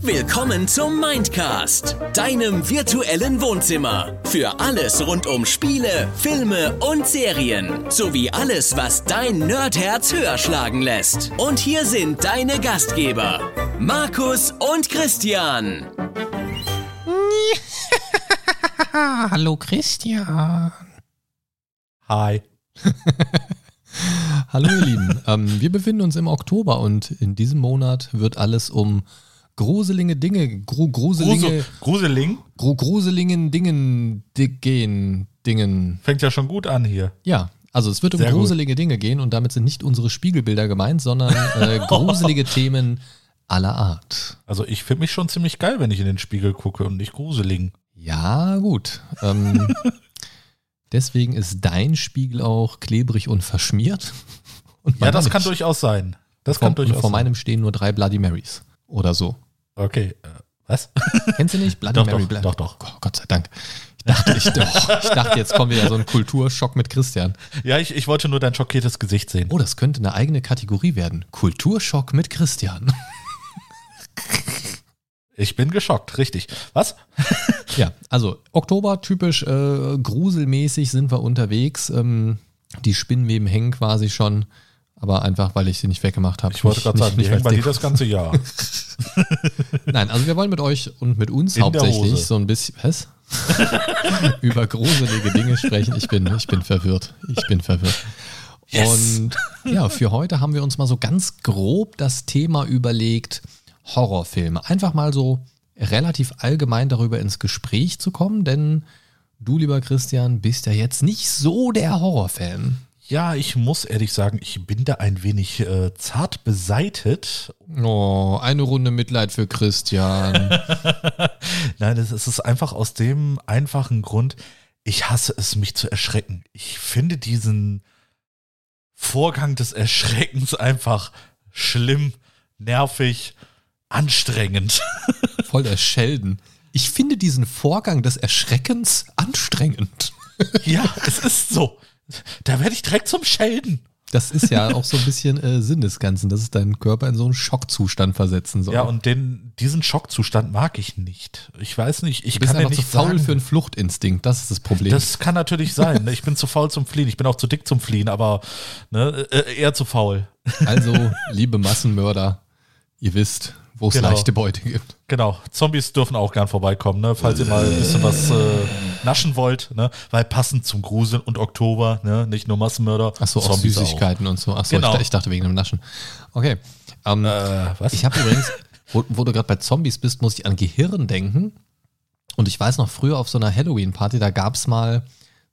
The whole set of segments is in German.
Willkommen zum Mindcast, deinem virtuellen Wohnzimmer. Für alles rund um Spiele, Filme und Serien. Sowie alles, was dein Nerdherz höher schlagen lässt. Und hier sind deine Gastgeber, Markus und Christian. Hallo Christian. Hi. Hallo ihr Lieben. Ähm, wir befinden uns im Oktober und in diesem Monat wird alles um gruselige Dinge, gru, gruselige, Grusel, Gruseling gru, gruselingen Dingen di- gehen, Dingen. fängt ja schon gut an hier. Ja, also es wird um Sehr gut. gruselige Dinge gehen und damit sind nicht unsere Spiegelbilder gemeint, sondern äh, gruselige Themen aller Art. Also ich finde mich schon ziemlich geil, wenn ich in den Spiegel gucke und nicht Gruseling. Ja, gut. Ähm, deswegen ist dein Spiegel auch klebrig und verschmiert. Und Ja, das kann nicht. durchaus sein. Das vor, kann durchaus und vor sein. meinem stehen nur drei Bloody Marys oder so. Okay, äh, was? Kennst du nicht? Bloody Doch, Mary, doch, Bloody- doch, doch. Oh, Gott sei Dank. Ich dachte, ich, doch, ich dachte, jetzt kommt wieder so ein Kulturschock mit Christian. Ja, ich, ich wollte nur dein schockiertes Gesicht sehen. Oh, das könnte eine eigene Kategorie werden. Kulturschock mit Christian. Ich bin geschockt, richtig. Was? Ja, also Oktober, typisch äh, gruselmäßig sind wir unterwegs. Ähm, die Spinnweben hängen quasi schon, aber einfach, weil ich sie nicht weggemacht habe. Ich wollte gerade sagen, nicht- die hängen bei dir das ganze Jahr. Nein, also wir wollen mit euch und mit uns In hauptsächlich so ein bisschen was? über gruselige Dinge sprechen. Ich bin, ich bin verwirrt. Ich bin verwirrt. Yes. Und ja, für heute haben wir uns mal so ganz grob das Thema überlegt, Horrorfilme. Einfach mal so relativ allgemein darüber ins Gespräch zu kommen, denn du, lieber Christian, bist ja jetzt nicht so der Horrorfan. Ja, ich muss ehrlich sagen, ich bin da ein wenig äh, zart beseitet. Oh, eine Runde Mitleid für Christian. Nein, es es ist einfach aus dem einfachen Grund, ich hasse es, mich zu erschrecken. Ich finde diesen Vorgang des Erschreckens einfach schlimm, nervig, anstrengend. Voll der Schelden. Ich finde diesen Vorgang des Erschreckens anstrengend. Ja, es ist so. Da werde ich direkt zum Schelden. Das ist ja auch so ein bisschen äh, Sinn des Ganzen, dass es deinen Körper in so einen Schockzustand versetzen soll. Ja, und den, diesen Schockzustand mag ich nicht. Ich weiß nicht, ich du bist kann ja einfach zu nicht faul sagen, für einen Fluchtinstinkt, das ist das Problem. Das kann natürlich sein. ne? Ich bin zu faul zum Fliehen. Ich bin auch zu dick zum Fliehen, aber ne, äh, eher zu faul. also, liebe Massenmörder, ihr wisst, wo es Genau. leichte Beute gibt. Genau. Zombies dürfen auch gern vorbeikommen, ne? falls ihr mal ein bisschen was äh, naschen wollt. Ne? Weil passend zum Gruseln und Oktober, ne? nicht nur Massenmörder. Achso, auch Süßigkeiten und so. Achso, Genau. ich, ich dachte wegen dem Naschen. Okay. Ähm, Äh, was? Ich habe übrigens, wo, wo du gerade bei Zombies bist, muss ich an Gehirn denken. Und ich weiß noch, früher auf so einer Halloween-Party, da gab es mal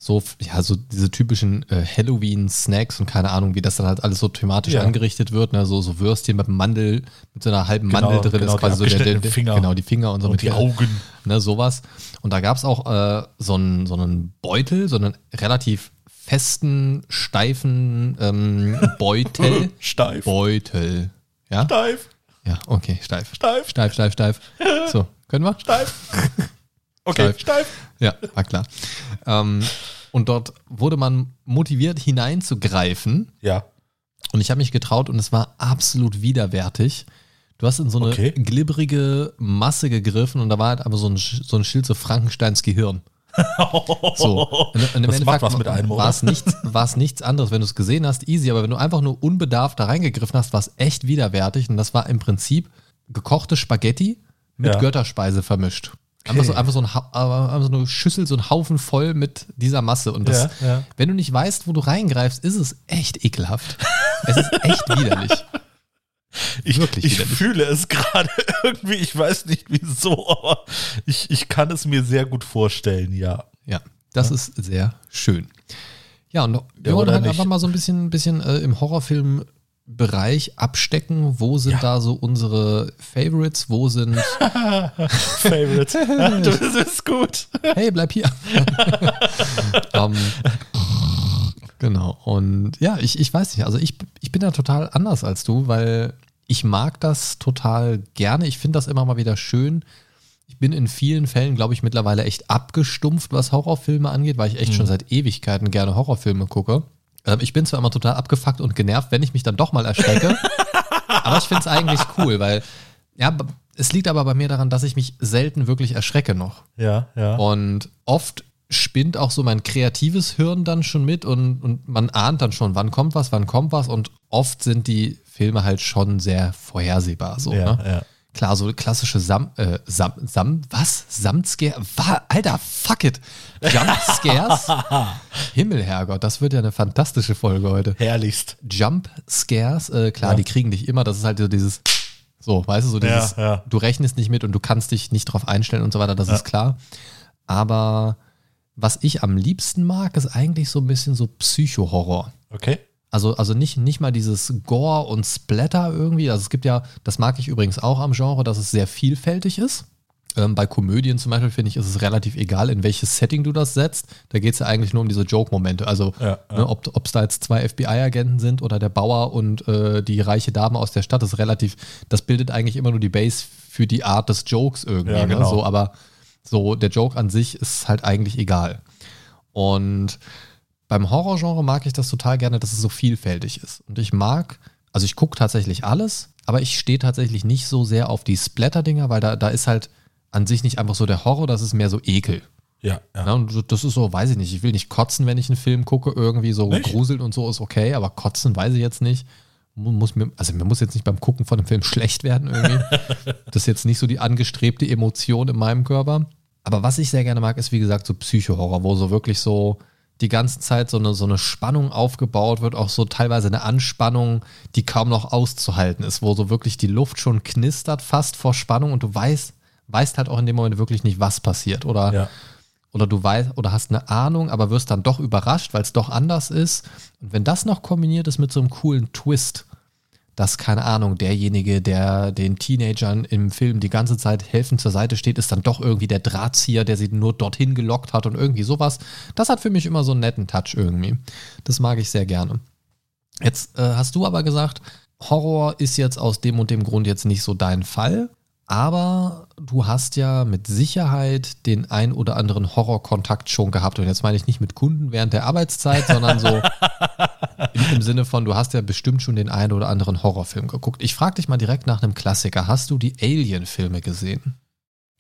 so, ja, so diese typischen äh, Halloween-Snacks und keine Ahnung, wie das dann halt alles so thematisch Ja. angerichtet wird. Ne? So, so Würstchen mit Mandel, mit so einer halben Genau, Mandel drin genau, ist quasi so der, der, Finger. genau, die Finger und so und mit die der- Augen. ne, sowas. Und da gab es auch äh, so, einen, so einen Beutel, so einen relativ festen, steifen ähm, Beutel. Steif. Beutel. Ja? Steif. Ja, okay, steif. Steif. Steif, steif, steif. So, können wir? Steif. Okay, Steif. steif. Ja, war klar. Ähm, und dort wurde man motiviert hineinzugreifen. Ja. Und ich habe mich getraut und es war absolut widerwärtig. Du hast in so eine Okay. glibberige Masse gegriffen und da war halt aber so ein, so ein Schild, so Frankensteins Gehirn. So. Und, und im Das macht was mit einem, war es nichts, nichts anderes. Wenn du es gesehen hast, easy, aber wenn du einfach nur unbedarft da reingegriffen hast, war es echt widerwärtig. Und das war im Prinzip gekochte Spaghetti mit Ja. Götterspeise vermischt. Einfach, so, Okay. einfach, so ein, aber einfach so eine Schüssel, so ein Haufen voll mit dieser Masse. Und das, Ja, ja. wenn du nicht weißt, wo du reingreifst, ist es echt ekelhaft. Es ist echt widerlich. Ich, Wirklich ich widerlich. fühle es gerade irgendwie, ich weiß nicht wieso, aber ich, ich kann es mir sehr gut vorstellen, ja. Ja, das ist sehr schön. Ja, und wir Ja, wollen halt nicht? einfach mal so ein bisschen, bisschen äh, im Horrorfilm-Bereich abstecken. Wo sind Ja. da so unsere Favorites? Wo sind, Favorite. Ja, du bist gut. hey, bleib hier. ähm, genau. Und ja, ich, ich weiß nicht. Also ich, ich bin da total anders als du, weil ich mag das total gerne. Ich finde das immer mal wieder schön. Ich bin in vielen Fällen, glaube ich, mittlerweile echt abgestumpft, was Horrorfilme angeht, weil ich echt schon seit Ewigkeiten gerne Horrorfilme gucke. Ähm, Ich bin zwar immer total abgefuckt und genervt, wenn ich mich dann doch mal erschrecke. aber ich finde es eigentlich cool, weil, ja, es liegt aber bei mir daran, dass ich mich selten wirklich erschrecke noch. Ja, ja. Und oft spinnt auch so mein kreatives Hirn dann schon mit und, und man ahnt dann schon, wann kommt was, wann kommt was und oft sind die Filme halt schon sehr vorhersehbar. So, ja, ne? ja. Klar, so klassische Sam, äh, Sam, Sam, was? Samtscare? Alter, fuck it. Jumpscares? Himmel, Herrgott, das wird ja eine fantastische Folge heute. Herrlichst. Jumpscares, äh, klar, Ja. die kriegen dich immer, das ist halt so dieses, so, weißt du, so dieses, Ja, ja. du rechnest nicht mit und du kannst dich nicht drauf einstellen und so weiter, das ist klar. Aber was ich am liebsten mag, ist eigentlich so ein bisschen so Psycho-Horror. Okay. Also, also nicht, nicht mal dieses Gore und Splatter irgendwie. Also es gibt ja, das mag ich übrigens auch am Genre, dass es sehr vielfältig ist. Ähm, bei Komödien zum Beispiel finde ich, ist es relativ egal, in welches Setting du das setzt. Da geht es ja eigentlich nur um diese Joke-Momente. Also Ja, ja. Ne, ob es da jetzt zwei FBI-Agenten sind oder der Bauer und äh, die reiche Dame aus der Stadt, ist relativ, das bildet eigentlich immer nur die Base für die Art des Jokes irgendwie. Ja, ne? genau. so, aber so der Joke an sich ist halt eigentlich egal. Und beim Horrorgenre mag ich das total gerne, dass es so vielfältig ist. Und ich mag, also ich gucke tatsächlich alles, aber ich stehe tatsächlich nicht so sehr auf die Splatter-Dinger, weil da, da ist halt an sich nicht einfach so der Horror, das ist mehr so Ekel. Ja, ja. Ja, und das ist so, weiß ich nicht, ich will nicht kotzen, wenn ich einen Film gucke, irgendwie so Nicht? gruseln und so ist okay, aber kotzen weiß ich jetzt nicht. Mu- Muss mir, also mir muss jetzt nicht beim Gucken von einem Film schlecht werden irgendwie. das ist jetzt nicht so die angestrebte Emotion in meinem Körper. Aber was ich sehr gerne mag, ist wie gesagt so Psycho-Horror, wo so wirklich so die ganze Zeit so eine, so eine Spannung aufgebaut wird, auch so teilweise eine Anspannung, die kaum noch auszuhalten ist, wo so wirklich die Luft schon knistert, fast vor Spannung und du weißt, weißt halt auch in dem Moment wirklich nicht, was passiert. Oder ja. oder du weißt oder hast eine Ahnung, aber wirst dann doch überrascht, weil es doch anders ist. Und wenn das noch kombiniert ist mit so einem coolen Twist, dass, keine Ahnung, derjenige, der den Teenagern im Film die ganze Zeit helfend zur Seite steht, ist dann doch irgendwie der Drahtzieher, der sie nur dorthin gelockt hat und irgendwie sowas. Das hat für mich immer so einen netten Touch irgendwie. Das mag ich sehr gerne. Jetzt äh, hast du aber gesagt, Horror ist jetzt aus dem und dem Grund jetzt nicht so dein Fall. Aber du hast ja mit Sicherheit den ein oder anderen Horrorkontakt schon gehabt. Und jetzt meine ich nicht mit Kunden während der Arbeitszeit, sondern so im, im Sinne von, du hast ja bestimmt schon den einen oder anderen Horrorfilm geguckt. Ich frage dich mal direkt nach einem Klassiker. Hast du die Alien-Filme gesehen?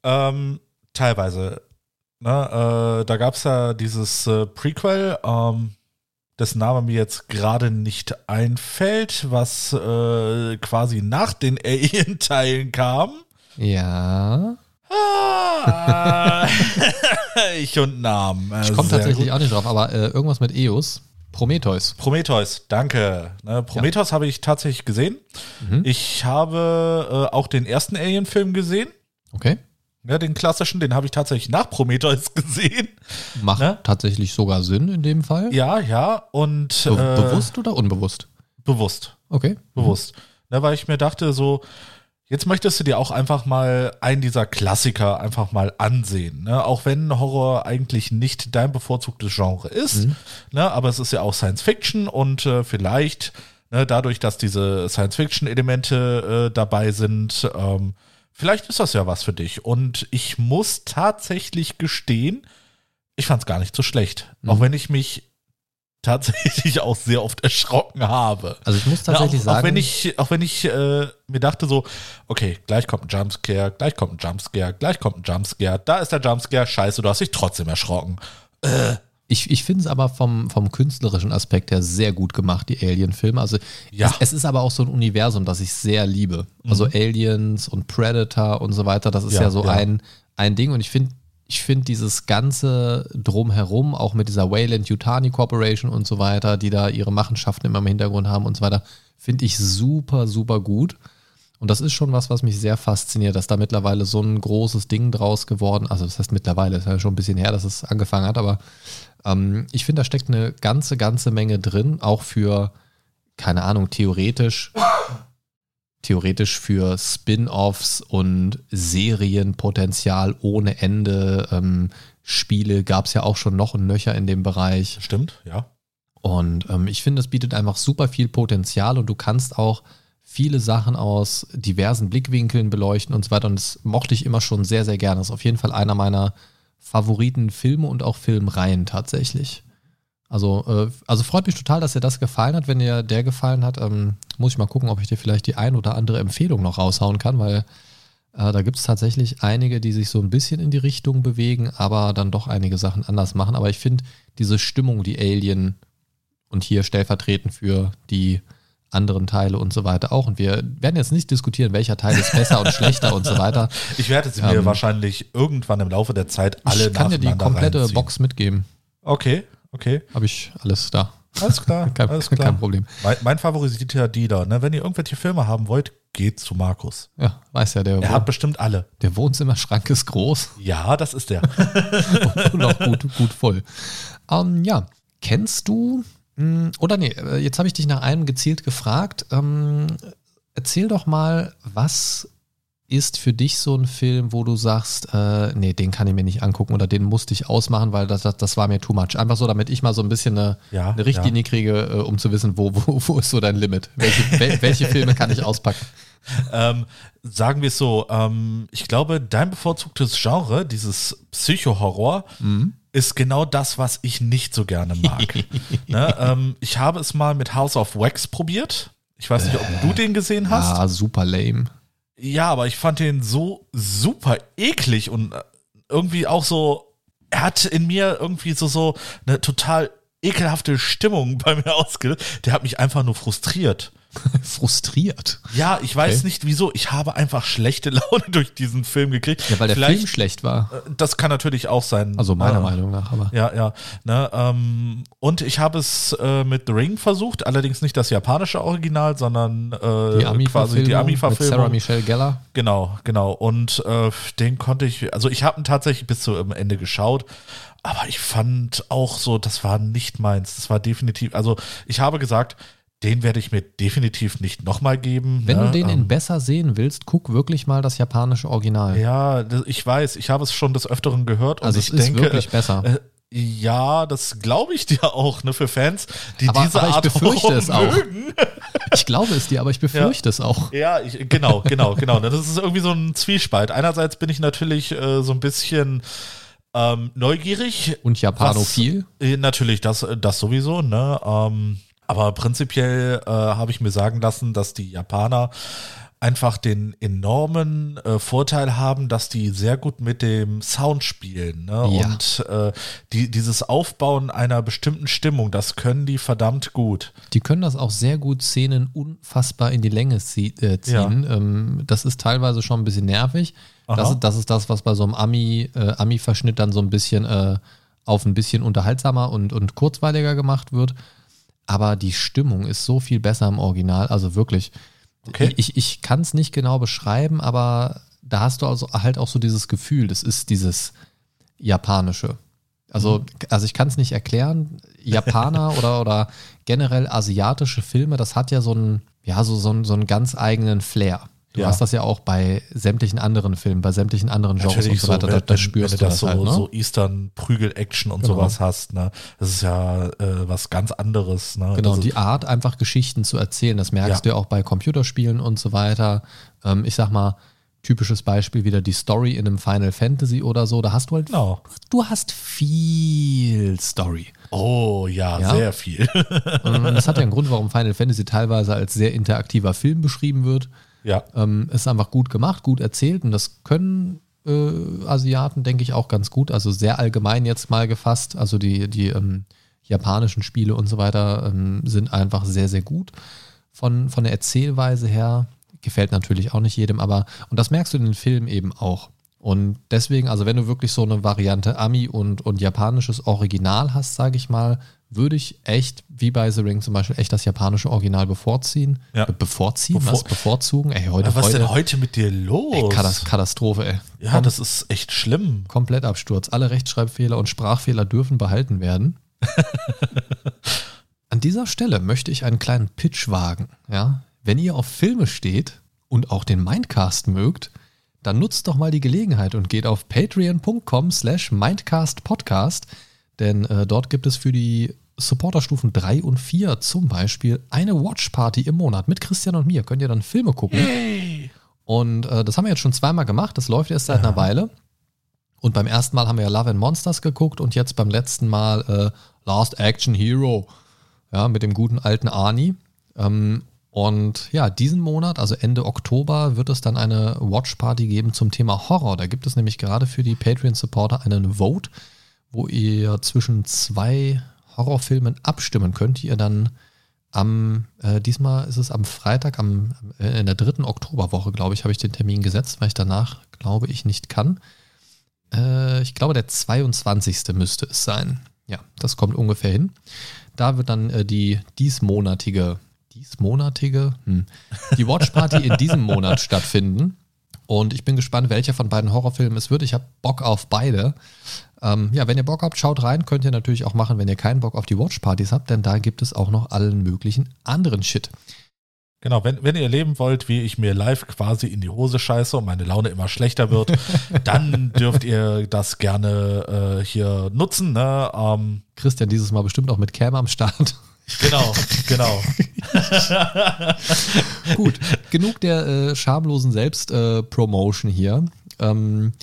Ähm, teilweise. Ne, äh, da gab es ja dieses äh, Prequel, ähm, dessen Name mir jetzt gerade nicht einfällt, was äh, quasi nach den Alien-Teilen kam. Ja. Ah, ich und Namen. Ich komme tatsächlich gut. auch nicht drauf, aber äh, irgendwas mit Eos. Prometheus. Prometheus, danke. Ne, Prometheus habe ich tatsächlich gesehen. Mhm. Ich habe äh, auch den ersten Alien-Film gesehen. Okay. Ja, den klassischen, den habe ich tatsächlich nach Prometheus gesehen. Macht Ne? tatsächlich sogar Sinn in dem Fall. Ja, ja, und Be äh, bewusst oder unbewusst? Bewusst, Okay. bewusst. Ne, weil ich mir dachte, so, jetzt möchtest du dir auch einfach mal einen dieser Klassiker einfach mal ansehen. Ne? Auch wenn Horror eigentlich nicht dein bevorzugtes Genre ist, ne? aber es ist ja auch Science Fiction und äh, vielleicht ne, dadurch, dass diese Science Fiction-Elemente äh, dabei sind, ähm, vielleicht ist das ja was für dich. Und ich muss tatsächlich gestehen, ich fand es gar nicht so schlecht. Auch wenn ich mich tatsächlich auch sehr oft erschrocken habe. Also ich muss Na, tatsächlich auch, sagen, auch wenn ich, auch wenn ich äh, mir dachte so, okay, gleich kommt ein Jumpscare, gleich kommt ein Jumpscare, gleich kommt ein Jumpscare, da ist der Jumpscare, scheiße, du hast dich trotzdem erschrocken. ich, ich finde es aber vom, vom künstlerischen Aspekt her sehr gut gemacht, die Alien-Filme. Also Ja. es, es ist aber auch so ein Universum, das ich sehr liebe. Also Aliens und Predator und so weiter, das ist ja, Ja, so ja. Ein, ein Ding. Und ich finde ich finde dieses ganze Drumherum, auch mit dieser Wayland Yutani Corporation und so weiter, die da ihre Machenschaften immer im Hintergrund haben und so weiter, finde ich super, super gut. Und das ist schon was, was mich sehr fasziniert, dass da mittlerweile so ein großes Ding draus geworden, also das heißt mittlerweile, ist ja schon ein bisschen her, dass es angefangen hat, aber ähm, ich finde, da steckt eine ganze, ganze Menge drin, auch für, keine Ahnung, theoretisch, theoretisch für Spin-offs und Serienpotenzial ohne Ende. Ähm, Spiele gab es ja auch schon noch ein Nöcher in dem Bereich. Stimmt, ja. Und ähm, ich finde, es bietet einfach super viel Potenzial und du kannst auch viele Sachen aus diversen Blickwinkeln beleuchten und so weiter. Und das mochte ich immer schon sehr, sehr gerne. Das ist auf jeden Fall einer meiner Favoriten Filme und auch Filmreihen tatsächlich. Also, äh, also freut mich total, dass dir das gefallen hat. Wenn dir der gefallen hat, ähm, muss ich mal gucken, ob ich dir vielleicht die ein oder andere Empfehlung noch raushauen kann, weil äh, da gibt es tatsächlich einige, die sich so ein bisschen in die Richtung bewegen, aber dann doch einige Sachen anders machen. Aber ich finde diese Stimmung, die Alien und hier stellvertretend für die anderen Teile und so weiter auch. Und wir werden jetzt nicht diskutieren, welcher Teil ist besser und schlechter und so weiter. Ich werde sie mir Ähm, wahrscheinlich irgendwann im Laufe der Zeit alle ich kann dir die komplette reinziehen. Box mitgeben. Okay, okay. Habe ich alles da. Alles klar. Kein, alles klar. kein Problem. Mein, mein favorisierter Dealer, ne? wenn ihr irgendwelche Filme haben wollt, geht zu Markus. Ja, weiß ja, der, Er hat bestimmt alle. der Wohnzimmerschrank ist groß Ja, das ist der. und auch gut, gut voll. Ähm, ja, kennst du, mh, oder nee, äh, jetzt habe ich dich nach einem gezielt gefragt. Ähm, erzähl doch mal, was ist für dich so ein Film, wo du sagst, äh, nee, den kann ich mir nicht angucken oder den musste ich ausmachen, weil das, das, das war mir too much. Einfach so, damit ich mal so ein bisschen eine, Ja, eine Richtlinie kriege, äh, um zu wissen, wo, wo, wo ist so dein Limit? Welche, wel, welche Filme kann ich auspacken? ähm, sagen wir es so, ähm, ich glaube, dein bevorzugtes Genre, dieses Psycho-Horror, Mhm. ist genau das, was ich nicht so gerne mag. ne? ähm, ich habe es mal mit House of Wax probiert. Ich weiß nicht, ob du den gesehen hast. Ah, super lame. Ja, aber ich fand den so super eklig und äh, irgendwie auch so, er hat in mir irgendwie so, so eine total ekelhafte Stimmung bei mir ausgelöst. Der hat mich einfach nur frustriert. Frustriert. Ja, ich weiß Okay. nicht wieso. Ich habe einfach schlechte Laune durch diesen Film gekriegt. Ja, weil der Vielleicht, Film schlecht war. äh, Das kann natürlich auch sein. Also meiner Äh, Meinung nach, aber. Ja, ja. Ne, ähm, und ich habe es äh, mit The Ring versucht, allerdings nicht das japanische Original, sondern äh, Die quasi Ami-Verfilmung die mit Ami-Verfilmung. Sarah Michelle Gellar. Genau, genau. Und äh, den konnte ich, also ich habe ihn tatsächlich bis zum Ende geschaut, aber ich fand auch so, das war nicht meins. Das war definitiv, also ich habe gesagt, den werde ich mir definitiv nicht nochmal geben. Wenn ne? du den in Ähm, besser sehen willst, guck wirklich mal das japanische Original. Ja, ich weiß, ich habe es schon des Öfteren gehört und also ich es ist denke, wirklich besser. Äh, ja, das glaube ich dir auch, ne, für Fans, die Aber- diese aber ich Art befürchte es auch. mögen. Ich glaube es dir, aber ich befürchte es auch. Ja, ich, genau, genau, genau. Das ist irgendwie so ein Zwiespalt. Einerseits bin ich natürlich äh, so ein bisschen ähm, neugierig. Und Japanophil. Äh, natürlich, das, das sowieso, ne? Ähm, aber prinzipiell äh, habe ich mir sagen lassen, dass die Japaner einfach den enormen äh, Vorteil haben, dass die sehr gut mit dem Sound spielen. Ne? Ja. Und äh, die, dieses Aufbauen einer bestimmten Stimmung, das können die verdammt gut. Die können das auch sehr gut Szenen unfassbar in die Länge äh, ziehen. Ähm, das ist teilweise schon ein bisschen nervig. Das das ist das, was bei so einem Ami, äh, Ami-Verschnitt dann so ein bisschen äh, auf ein bisschen unterhaltsamer und, und kurzweiliger gemacht wird. Aber die Stimmung ist so viel besser im Original. Also wirklich. Okay. Ich, ich kann es nicht genau beschreiben, aber da hast du also halt auch so dieses Gefühl, das ist dieses Japanische. Also, Mhm. also ich kann es nicht erklären. Japaner oder, oder generell asiatische Filme, das hat ja so einen, ja, so, so, so einen ganz eigenen Flair. Du Ja. hast das ja auch bei sämtlichen anderen Filmen, bei sämtlichen anderen Genres und Natürlich so weiter. wenn, da, da spürst wenn du du das so, halt, ne? so Eastern-Prügel-Action und Genau. sowas hast, ne? Das ist ja äh, was ganz anderes, ne? Genau, das die Art, einfach Geschichten zu erzählen, das merkst Ja. du ja auch bei Computerspielen und so weiter. Ähm, ich sag mal, typisches Beispiel wieder die Story in einem Final Fantasy oder so. Da hast du halt, Genau. du hast viel Story. Oh ja, Ja? sehr viel. Und das hat ja einen Grund, warum Final Fantasy teilweise als sehr interaktiver Film beschrieben wird. Ja. Ähm, ist einfach gut gemacht, gut erzählt und das können äh, Asiaten, denke ich, auch ganz gut. Also sehr allgemein jetzt mal gefasst. Also die, die ähm, japanischen Spiele und so weiter ähm, sind einfach sehr, sehr gut. Von, von der Erzählweise her gefällt natürlich auch nicht jedem, aber und das merkst du in den Filmen eben auch. Und deswegen, also wenn du wirklich so eine Variante Ami und, und japanisches Original hast, sage ich mal, würde ich echt, wie bei The Ring zum Beispiel, echt das japanische Original bevorziehen. Ja. Be bevorziehen? Bevor- was? Bevorzugen? Ey, heute, Ja, was heute denn heute mit dir los? ey, Katas- Katastrophe, ey. ja, Kom das ist echt schlimm. Komplettabsturz. Alle Rechtschreibfehler und Sprachfehler dürfen behalten werden. An dieser Stelle möchte ich einen kleinen Pitch wagen. Ja? Wenn ihr auf Filme steht und auch den Mindcast mögt, dann nutzt doch mal die Gelegenheit und geht auf patreon.com slash mindcastpodcast, denn äh, dort gibt es für die Supporterstufen 3 und 4 zum Beispiel eine Watchparty im Monat mit Christian und mir. Könnt ihr dann Filme gucken. Und äh, das haben wir jetzt schon zweimal gemacht. Das läuft erst seit einer Weile. Und beim ersten Mal haben wir ja Love and Monsters geguckt und jetzt beim letzten Mal äh, Last Action Hero, ja, mit dem guten alten Arnie. Ähm, und ja, diesen Monat, also Ende Oktober, wird es dann eine Watch Party geben zum Thema Horror. Da gibt es nämlich gerade für die Patreon-Supporter einen Vote, wo ihr zwischen zwei Horrorfilmen abstimmen könnt, die ihr dann am, äh, diesmal ist es am Freitag, am, äh, in der dritten Oktoberwoche, glaube ich, habe ich den Termin gesetzt, weil ich danach, glaube ich, nicht kann. Äh, ich glaube, der 22. müsste es sein. Ja, das kommt ungefähr hin. Da wird dann äh, die diesmonatige, diesmonatige, hm, die Watch Party in diesem Monat stattfinden. Und ich bin gespannt, welcher von beiden Horrorfilmen es wird. Ich habe Bock auf beide. Ähm, ja, wenn ihr Bock habt, schaut rein. Könnt ihr natürlich auch machen, wenn ihr keinen Bock auf die Watchpartys habt, denn da gibt es auch noch allen möglichen anderen Shit. Genau, wenn, wenn ihr erleben wollt, wie ich mir live quasi in die Hose scheiße und meine Laune immer schlechter wird, dann dürft ihr das gerne äh, hier nutzen. Ne? Ähm, Christian dieses Mal bestimmt auch mit Cam am Start. Genau, genau. Gut, genug der äh, schamlosen Selbstpromotion äh, hier. Ähm,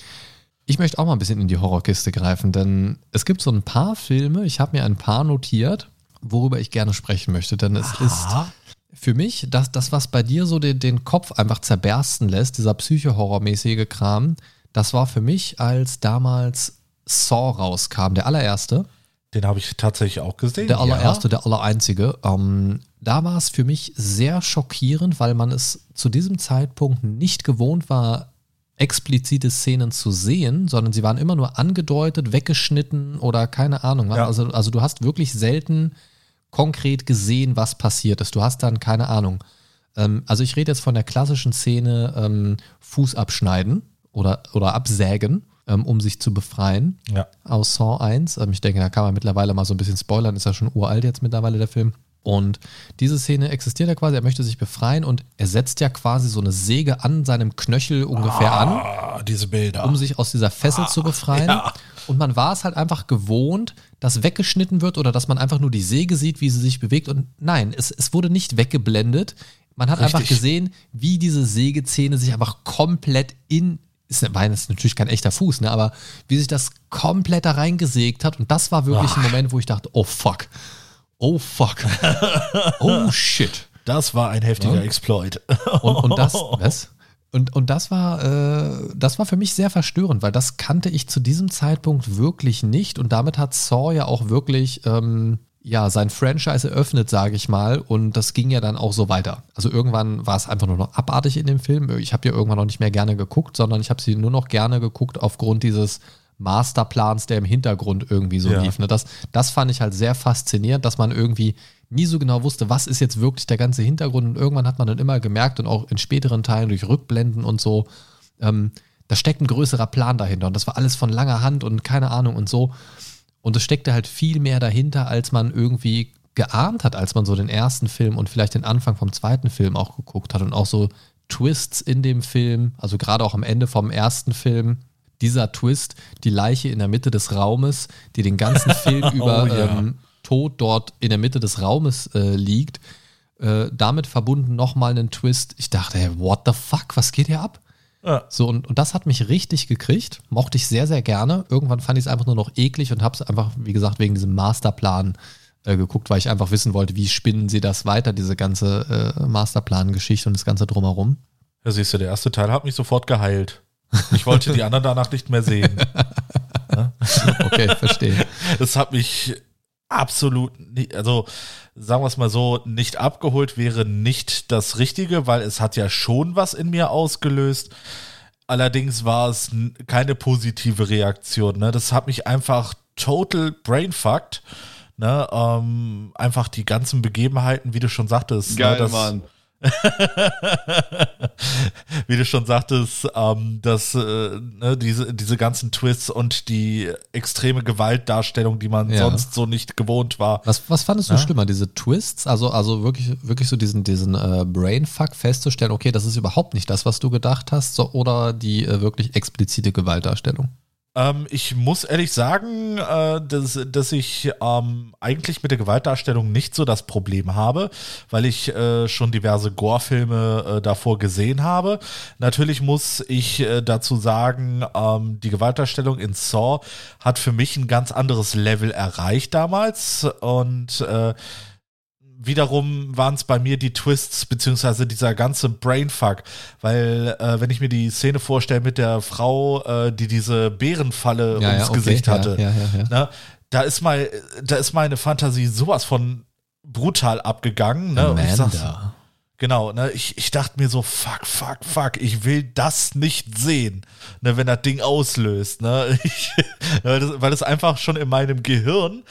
ich möchte auch mal ein bisschen in die Horrorkiste greifen, denn es gibt so ein paar Filme, ich habe mir ein paar notiert, worüber ich gerne sprechen möchte, denn es Aha. ist für mich das, das, was bei dir so den, den Kopf einfach zerbersten lässt, dieser psycho-horrormäßige Kram, das war für mich, als damals Saw rauskam, der allererste. Den habe ich tatsächlich auch gesehen. Der allererste, ja. der allereinzige. Ähm, da war es für mich sehr schockierend, weil man es zu diesem Zeitpunkt nicht gewohnt war, explizite Szenen zu sehen, sondern sie waren immer nur angedeutet, weggeschnitten oder keine Ahnung. Ja. Also, also du hast wirklich selten konkret gesehen, was passiert ist. Du hast dann keine Ahnung. Ähm, also ich rede jetzt von der klassischen Szene ähm, Fuß abschneiden oder, oder absägen ähm, um sich zu befreien ja. aus Saw 1. Ähm, ich denke, da kann man mittlerweile mal so ein bisschen spoilern, ist ja schon uralt jetzt mittlerweile der Film. Und diese Szene existiert ja quasi, er möchte sich befreien und er setzt ja quasi so eine Säge an seinem Knöchel ungefähr ah, an. Diese Bilder. Um sich aus dieser Fessel ah, zu befreien. Ja. Und man war es halt einfach gewohnt, dass weggeschnitten wird oder dass man einfach nur die Säge sieht, wie sie sich bewegt. Und nein, es, es wurde nicht weggeblendet. Man hat Richtig. einfach gesehen, wie diese Sägezähne sich einfach komplett in ist, war jetzt natürlich kein echter Fuß, ne, aber wie sich das komplett da reingesägt hat. Und das war wirklich Ach. ein Moment, wo ich dachte, oh fuck. Oh fuck. oh shit. Das war ein heftiger ja. Exploit. Und, und das, was? Und, und das war, äh, das war für mich sehr verstörend, weil das kannte ich zu diesem Zeitpunkt wirklich nicht. Und damit hat Saw ja auch wirklich ähm, ja, sein Franchise eröffnet, sage ich mal. Und das ging ja dann auch so weiter. Also irgendwann war es einfach nur noch abartig in dem Film. Ich habe ja irgendwann noch nicht mehr gerne geguckt, sondern ich habe sie nur noch gerne geguckt aufgrund dieses Masterplans, der im Hintergrund irgendwie so ja. lief. Ne? Das, das fand ich halt sehr faszinierend, dass man irgendwie nie so genau wusste, was ist jetzt wirklich der ganze Hintergrund. Und irgendwann hat man dann immer gemerkt und auch in späteren Teilen durch Rückblenden und so, ähm, da steckt ein größerer Plan dahinter. Und das war alles von langer Hand und keine Ahnung und so. Und es steckte halt viel mehr dahinter, als man irgendwie geahnt hat, als man so den ersten Film und vielleicht den Anfang vom zweiten Film auch geguckt hat und auch so Twists in dem Film, also gerade auch am Ende vom ersten Film, dieser Twist, die Leiche in der Mitte des Raumes, die den ganzen Film über oh, ja. ähm, tot dort in der Mitte des Raumes äh, liegt, äh, damit verbunden nochmal einen Twist. Ich dachte, hey, what the fuck, was geht hier ab? Ja. So, und, und das hat mich richtig gekriegt. Mochte ich sehr, sehr gerne. Irgendwann fand ich es einfach nur noch eklig und habe es einfach, wie gesagt, wegen diesem Masterplan äh, geguckt, weil ich einfach wissen wollte, wie spinnen sie das weiter, diese ganze äh, Masterplan-Geschichte und das Ganze drumherum. Ja, siehst du, der erste Teil hat mich sofort geheilt. Ich wollte die anderen danach nicht mehr sehen. okay, verstehe. Das hat mich absolut nicht, also sagen wir es mal so, nicht abgeholt wäre nicht das Richtige, weil es hat ja schon was in mir ausgelöst. Allerdings war es keine positive Reaktion. Ne? Das hat mich einfach total brainfucked. Ne? Ähm, einfach die ganzen Begebenheiten, wie du schon sagtest. Ne? Geil, ne? das, Mann. Wie du schon sagtest, ähm, dass äh, ne, diese, diese ganzen Twists und die extreme Gewaltdarstellung, die man ja. sonst so nicht gewohnt war. Was, was fandest du ja? schlimmer, diese Twists? Also, also wirklich, wirklich so diesen, diesen äh, Brainfuck festzustellen, okay, das ist überhaupt nicht das, was du gedacht hast, so, oder die äh, wirklich explizite Gewaltdarstellung? Ähm, ich muss ehrlich sagen, äh, dass, dass ich ähm, eigentlich mit der Gewaltdarstellung nicht so das Problem habe, weil ich äh, schon diverse Gore-Filme äh, davor gesehen habe. Natürlich muss ich äh, dazu sagen, ähm, die Gewaltdarstellung in Saw hat für mich ein ganz anderes Level erreicht damals und äh, wiederum waren es bei mir die Twists, beziehungsweise dieser ganze Brainfuck, weil äh, wenn ich mir die Szene vorstelle mit der Frau, äh, die diese Bärenfalle Ja, ums ja, okay, Gesicht hatte, ja. Ne, da ist mal, da ist meine Fantasie sowas von brutal abgegangen. Ne? Amanda. Genau, ne, ich, ich dachte mir so, fuck, fuck, fuck, ich will das nicht sehen, ne, wenn das Ding auslöst, ne, ich, weil das einfach schon in meinem Gehirn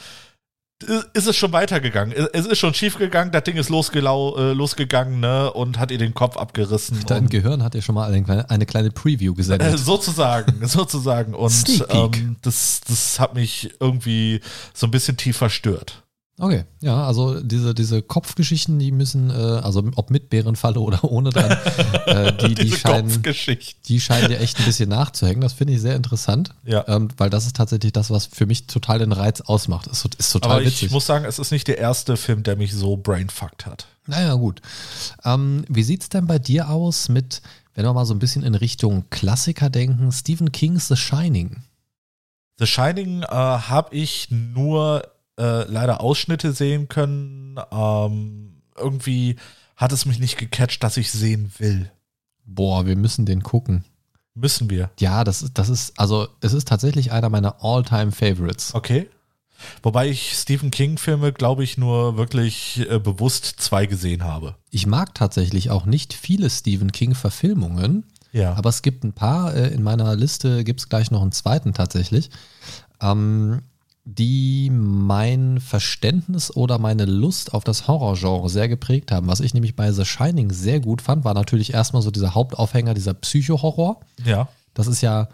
ist, ist es schon weitergegangen. Es ist schon schief gegangen, das Ding ist losgelau, äh, losgegangen, ne, und hat ihr den Kopf abgerissen. Dein Gehirn hat dir schon mal eine kleine, eine kleine Preview äh, gesendet. sozusagen, sozusagen. Und ähm, das, das hat mich irgendwie so ein bisschen tief verstört. Okay, ja, also diese, diese Kopfgeschichten, die müssen, äh, also ob mit Bärenfalle oder ohne, dann, äh, die, die, scheinen, die scheinen dir echt ein bisschen nachzuhängen. Das finde ich sehr interessant, Ja. ähm, weil das ist tatsächlich das, was für mich total den Reiz ausmacht. Ist, ist total Aber ich witzig. muss sagen, es ist nicht der erste Film, der mich so brainfuckt hat. Naja, gut. Ähm, wie sieht's denn bei dir aus mit, wenn wir mal so ein bisschen in Richtung Klassiker denken, Stephen King's The Shining? The Shining äh, habe ich nur äh, leider Ausschnitte sehen können. Ähm, irgendwie hat es mich nicht gecatcht, dass ich sehen will. Boah, wir müssen den gucken. Müssen wir. Ja, das ist, das ist, also es ist tatsächlich einer meiner All-Time-Favorites. Okay. Wobei ich Stephen King-Filme, glaube ich, nur wirklich äh, bewusst zwei gesehen habe. Ich mag tatsächlich auch nicht viele Stephen King-Verfilmungen, Ja. aber es gibt ein paar. Äh, in meiner Liste gibt es gleich noch einen zweiten tatsächlich, ähm, die mein Verständnis oder meine Lust auf das Horrorgenre sehr geprägt haben. Was ich nämlich bei The Shining sehr gut fand, war natürlich erstmal so dieser Hauptaufhänger, dieser Psycho-Horror. ja. Das ist ja,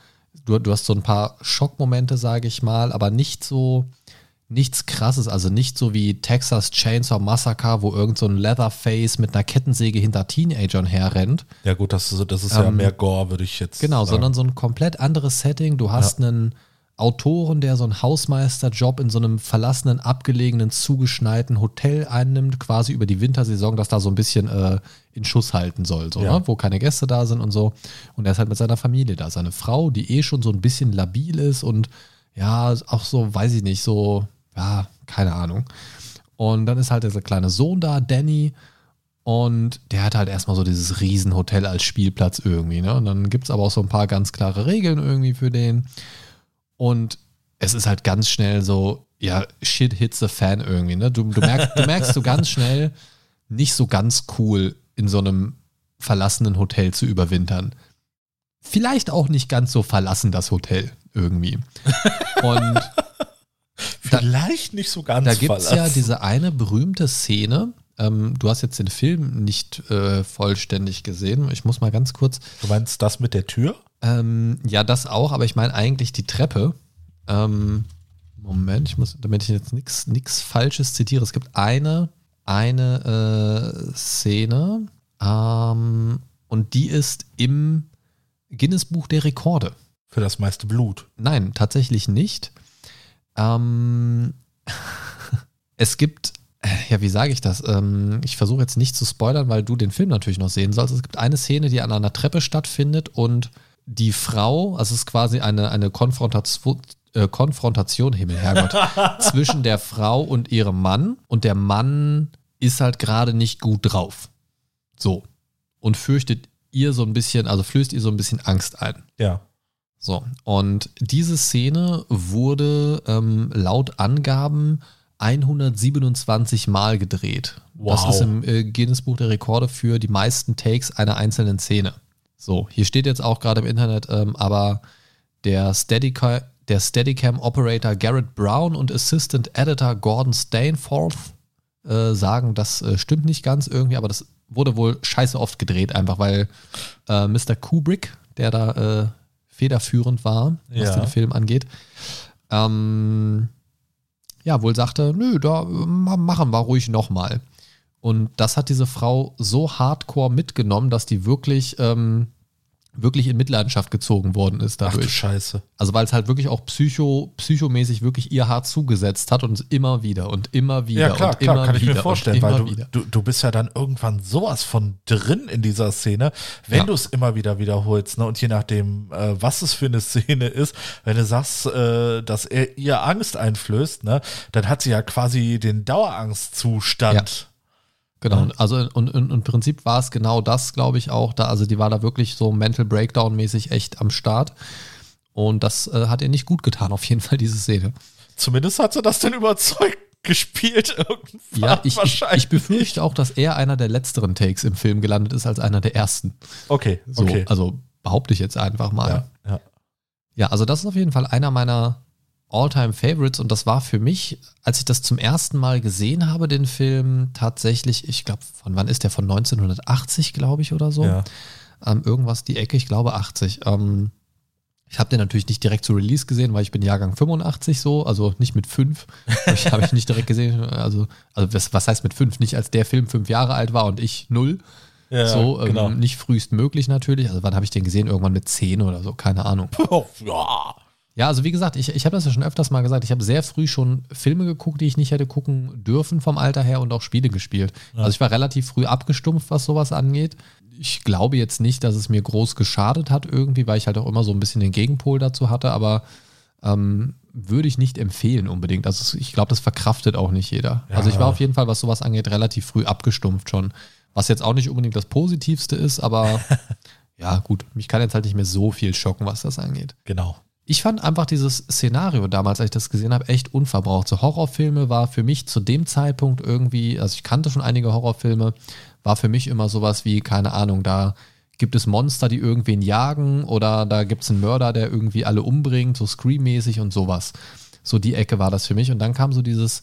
du, du hast so ein paar Schockmomente, sage ich mal, aber nicht so, nichts krasses, also nicht so wie Texas Chainsaw Massacre, wo irgend so ein Leatherface mit einer Kettensäge hinter Teenagern herrennt. Ja, gut, das ist, das ist ja Ähm, mehr Gore, würde ich jetzt Genau, sagen. sondern so ein komplett anderes Setting. Du hast einen Autoren, der so einen Hausmeisterjob in so einem verlassenen, abgelegenen, zugeschneiten Hotel einnimmt, quasi über die Wintersaison, das da so ein bisschen äh, in Schuss halten soll, so, Ja. ne? wo keine Gäste da sind und so. Und er ist halt mit seiner Familie da. Seine Frau, die eh schon so ein bisschen labil ist und ja, auch so, weiß ich nicht, so, ja, keine Ahnung. Und dann ist halt dieser kleine Sohn da, Danny, und der hat halt erstmal so dieses Riesenhotel als Spielplatz irgendwie. Ne? Und dann gibt es aber auch so ein paar ganz klare Regeln irgendwie für den. Und es ist halt ganz schnell so, ja, shit hits the fan irgendwie. Ne? Du, du, merkst, du merkst so ganz schnell, nicht so ganz cool in so einem verlassenen Hotel zu überwintern. Vielleicht auch nicht ganz so verlassen, das Hotel irgendwie. Und Vielleicht nicht so ganz da gibt es ja diese eine berühmte Szene. Ähm, du hast jetzt den Film nicht äh, vollständig gesehen. Ich muss mal ganz kurz. Du meinst das mit der Tür? Ähm, ja, das auch, aber ich meine eigentlich die Treppe. Ähm, Moment, ich muss, damit ich jetzt nichts Falsches zitiere. Es gibt eine, eine äh, Szene ähm, und die ist im Guinness-Buch der Rekorde. Für das meiste Blut. Nein, tatsächlich nicht. Ähm, es gibt, ja, wie sage ich das? Ähm, ich versuche jetzt nicht zu spoilern, weil du den Film natürlich noch sehen sollst. Es gibt eine Szene, die an einer Treppe stattfindet und die Frau, also es ist quasi eine, eine Konfrontation, äh, Konfrontation, Himmel, Herrgott, zwischen der Frau und ihrem Mann und der Mann ist halt gerade nicht gut drauf. So. Und fürchtet ihr so ein bisschen, also flößt ihr so ein bisschen Angst ein. Ja. So, und diese Szene wurde ähm, laut Angaben 127 Mal gedreht. Wow. Das ist im äh, Guinness-Buch der Rekorde für die meisten Takes einer einzelnen Szene. So, hier steht jetzt auch gerade im Internet, ähm, aber der Steadicam, der Steadicam-Operator Garrett Brown und Assistant Editor Gordon Stainforth äh, sagen, das äh, stimmt nicht ganz irgendwie, aber das wurde wohl scheiße oft gedreht, einfach weil äh, Mr. Kubrick, der da äh, federführend war, was Ja. den Film angeht, ähm, ja, wohl sagte, nö, da äh, ma- machen wir ruhig nochmal. Und das hat diese Frau so hardcore mitgenommen, dass die wirklich ähm, wirklich in Mitleidenschaft gezogen worden ist Ach du dadurch. Scheiße. Also weil es halt wirklich auch psycho, psychomäßig wirklich ihr hart zugesetzt hat und immer wieder und immer wieder Ja, klar, und klar, immer kann ich wieder mir vorstellen, weil du, du, du bist ja dann irgendwann sowas von drin in dieser Szene, wenn Ja. du es immer wieder wiederholst, ne? Und je nachdem, äh, was es für eine Szene ist, wenn du sagst, äh, dass er ihr Angst einflößt, ne, dann hat sie ja quasi den Dauerangstzustand. Genau, also und, und im Prinzip war es genau das, glaube ich, auch da. Also die war da wirklich so Mental Breakdown-mäßig echt am Start. Und das äh, hat ihr nicht gut getan, auf jeden Fall, diese Szene. Zumindest hat sie das dann überzeugt gespielt irgendwann. Ja, ich, ich, wahrscheinlich. ich befürchte auch, dass er einer der letzteren Takes im Film gelandet ist als einer der ersten. Okay, So, okay. Also behaupte ich jetzt einfach mal. ja, ja. Ja, also das ist auf jeden Fall einer meiner All-Time-Favorites und das war für mich, als ich das zum ersten Mal gesehen habe, den Film, tatsächlich, ich glaube, von wann ist der? Von 1980, glaube ich, oder so. ja. Ähm, irgendwas die Ecke, ich glaube 80. Ähm, ich habe den natürlich nicht direkt zu Release gesehen, weil ich bin Jahrgang 85 so, also nicht mit fünf. Ich habe ich nicht direkt gesehen. Also, also was, was heißt mit fünf? Nicht als der Film fünf Jahre alt war und ich null. ja so, ähm, genau. nicht frühestmöglich natürlich. Also wann habe ich den gesehen? Irgendwann mit zehn oder so, keine Ahnung. Oh, ja. Ja, also wie gesagt, ich, ich habe das ja schon öfters mal gesagt, ich habe sehr früh schon Filme geguckt, die ich nicht hätte gucken dürfen vom Alter her und auch Spiele gespielt. Also ich war relativ früh abgestumpft, was sowas angeht. Ich glaube jetzt nicht, dass es mir groß geschadet hat irgendwie, weil ich halt auch immer so ein bisschen den Gegenpol dazu hatte, aber ähm, würde ich nicht empfehlen unbedingt. Also ich glaube, das verkraftet auch nicht jeder. Ja. Also ich war auf jeden Fall, was sowas angeht, relativ früh abgestumpft schon. Was jetzt auch nicht unbedingt das Positivste ist, aber ja gut, mich kann jetzt halt nicht mehr so viel schocken, was das angeht. Genau. Ich fand einfach dieses Szenario damals, als ich das gesehen habe, echt unverbraucht. So Horrorfilme war für mich zu dem Zeitpunkt irgendwie, also ich kannte schon einige Horrorfilme, war für mich immer sowas wie, keine Ahnung, da gibt es Monster, die irgendwen jagen oder da gibt es einen Mörder, der irgendwie alle umbringt, so Scream-mäßig und sowas. So die Ecke war das für mich. Und dann kam so dieses,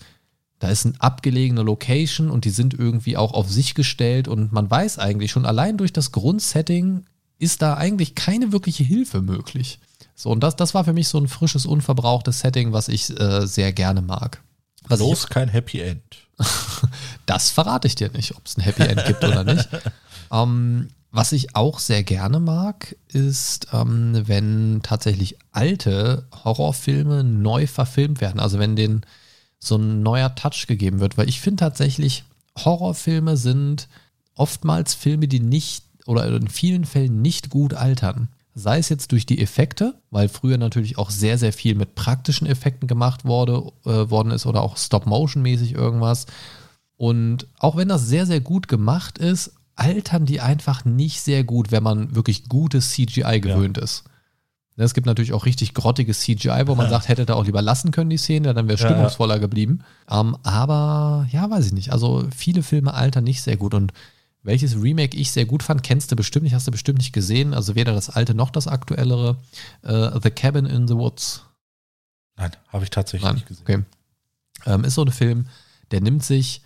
da ist eine abgelegene Location und die sind irgendwie auch auf sich gestellt und man weiß eigentlich schon allein durch das Grundsetting ist da eigentlich keine wirkliche Hilfe möglich. So, und das, das war für mich so ein frisches, unverbrauchtes Setting, was ich äh, sehr gerne mag. Was ich, Bloß kein Happy End. das verrate ich dir nicht, ob es ein Happy End gibt oder nicht. Ähm, was ich auch sehr gerne mag, ist, ähm, wenn tatsächlich alte Horrorfilme neu verfilmt werden. Also wenn denen so ein neuer Touch gegeben wird. Weil ich finde tatsächlich, Horrorfilme sind oftmals Filme, die nicht oder in vielen Fällen nicht gut altern. Sei es jetzt durch die Effekte, weil früher natürlich auch sehr, sehr viel mit praktischen Effekten gemacht wurde, äh, worden ist oder auch Stop-Motion-mäßig irgendwas. Und auch wenn das sehr, sehr gut gemacht ist, altern die einfach nicht sehr gut, wenn man wirklich gutes CGI gewöhnt ist. Ne, Es gibt natürlich auch richtig grottiges CGI, wo man sagt, hätte da auch lieber lassen können, die Szene, dann wäre Ja, stimmungsvoller geblieben. Ähm, aber ja, weiß ich nicht. Also viele Filme altern nicht sehr gut. Und welches Remake ich sehr gut fand, kennst du bestimmt nicht, hast du bestimmt nicht gesehen. Also weder das alte noch das aktuellere. Äh, the Cabin in the Woods. Nein, habe ich tatsächlich Nein, nicht gesehen. okay. Ähm, ist so ein Film, der nimmt sich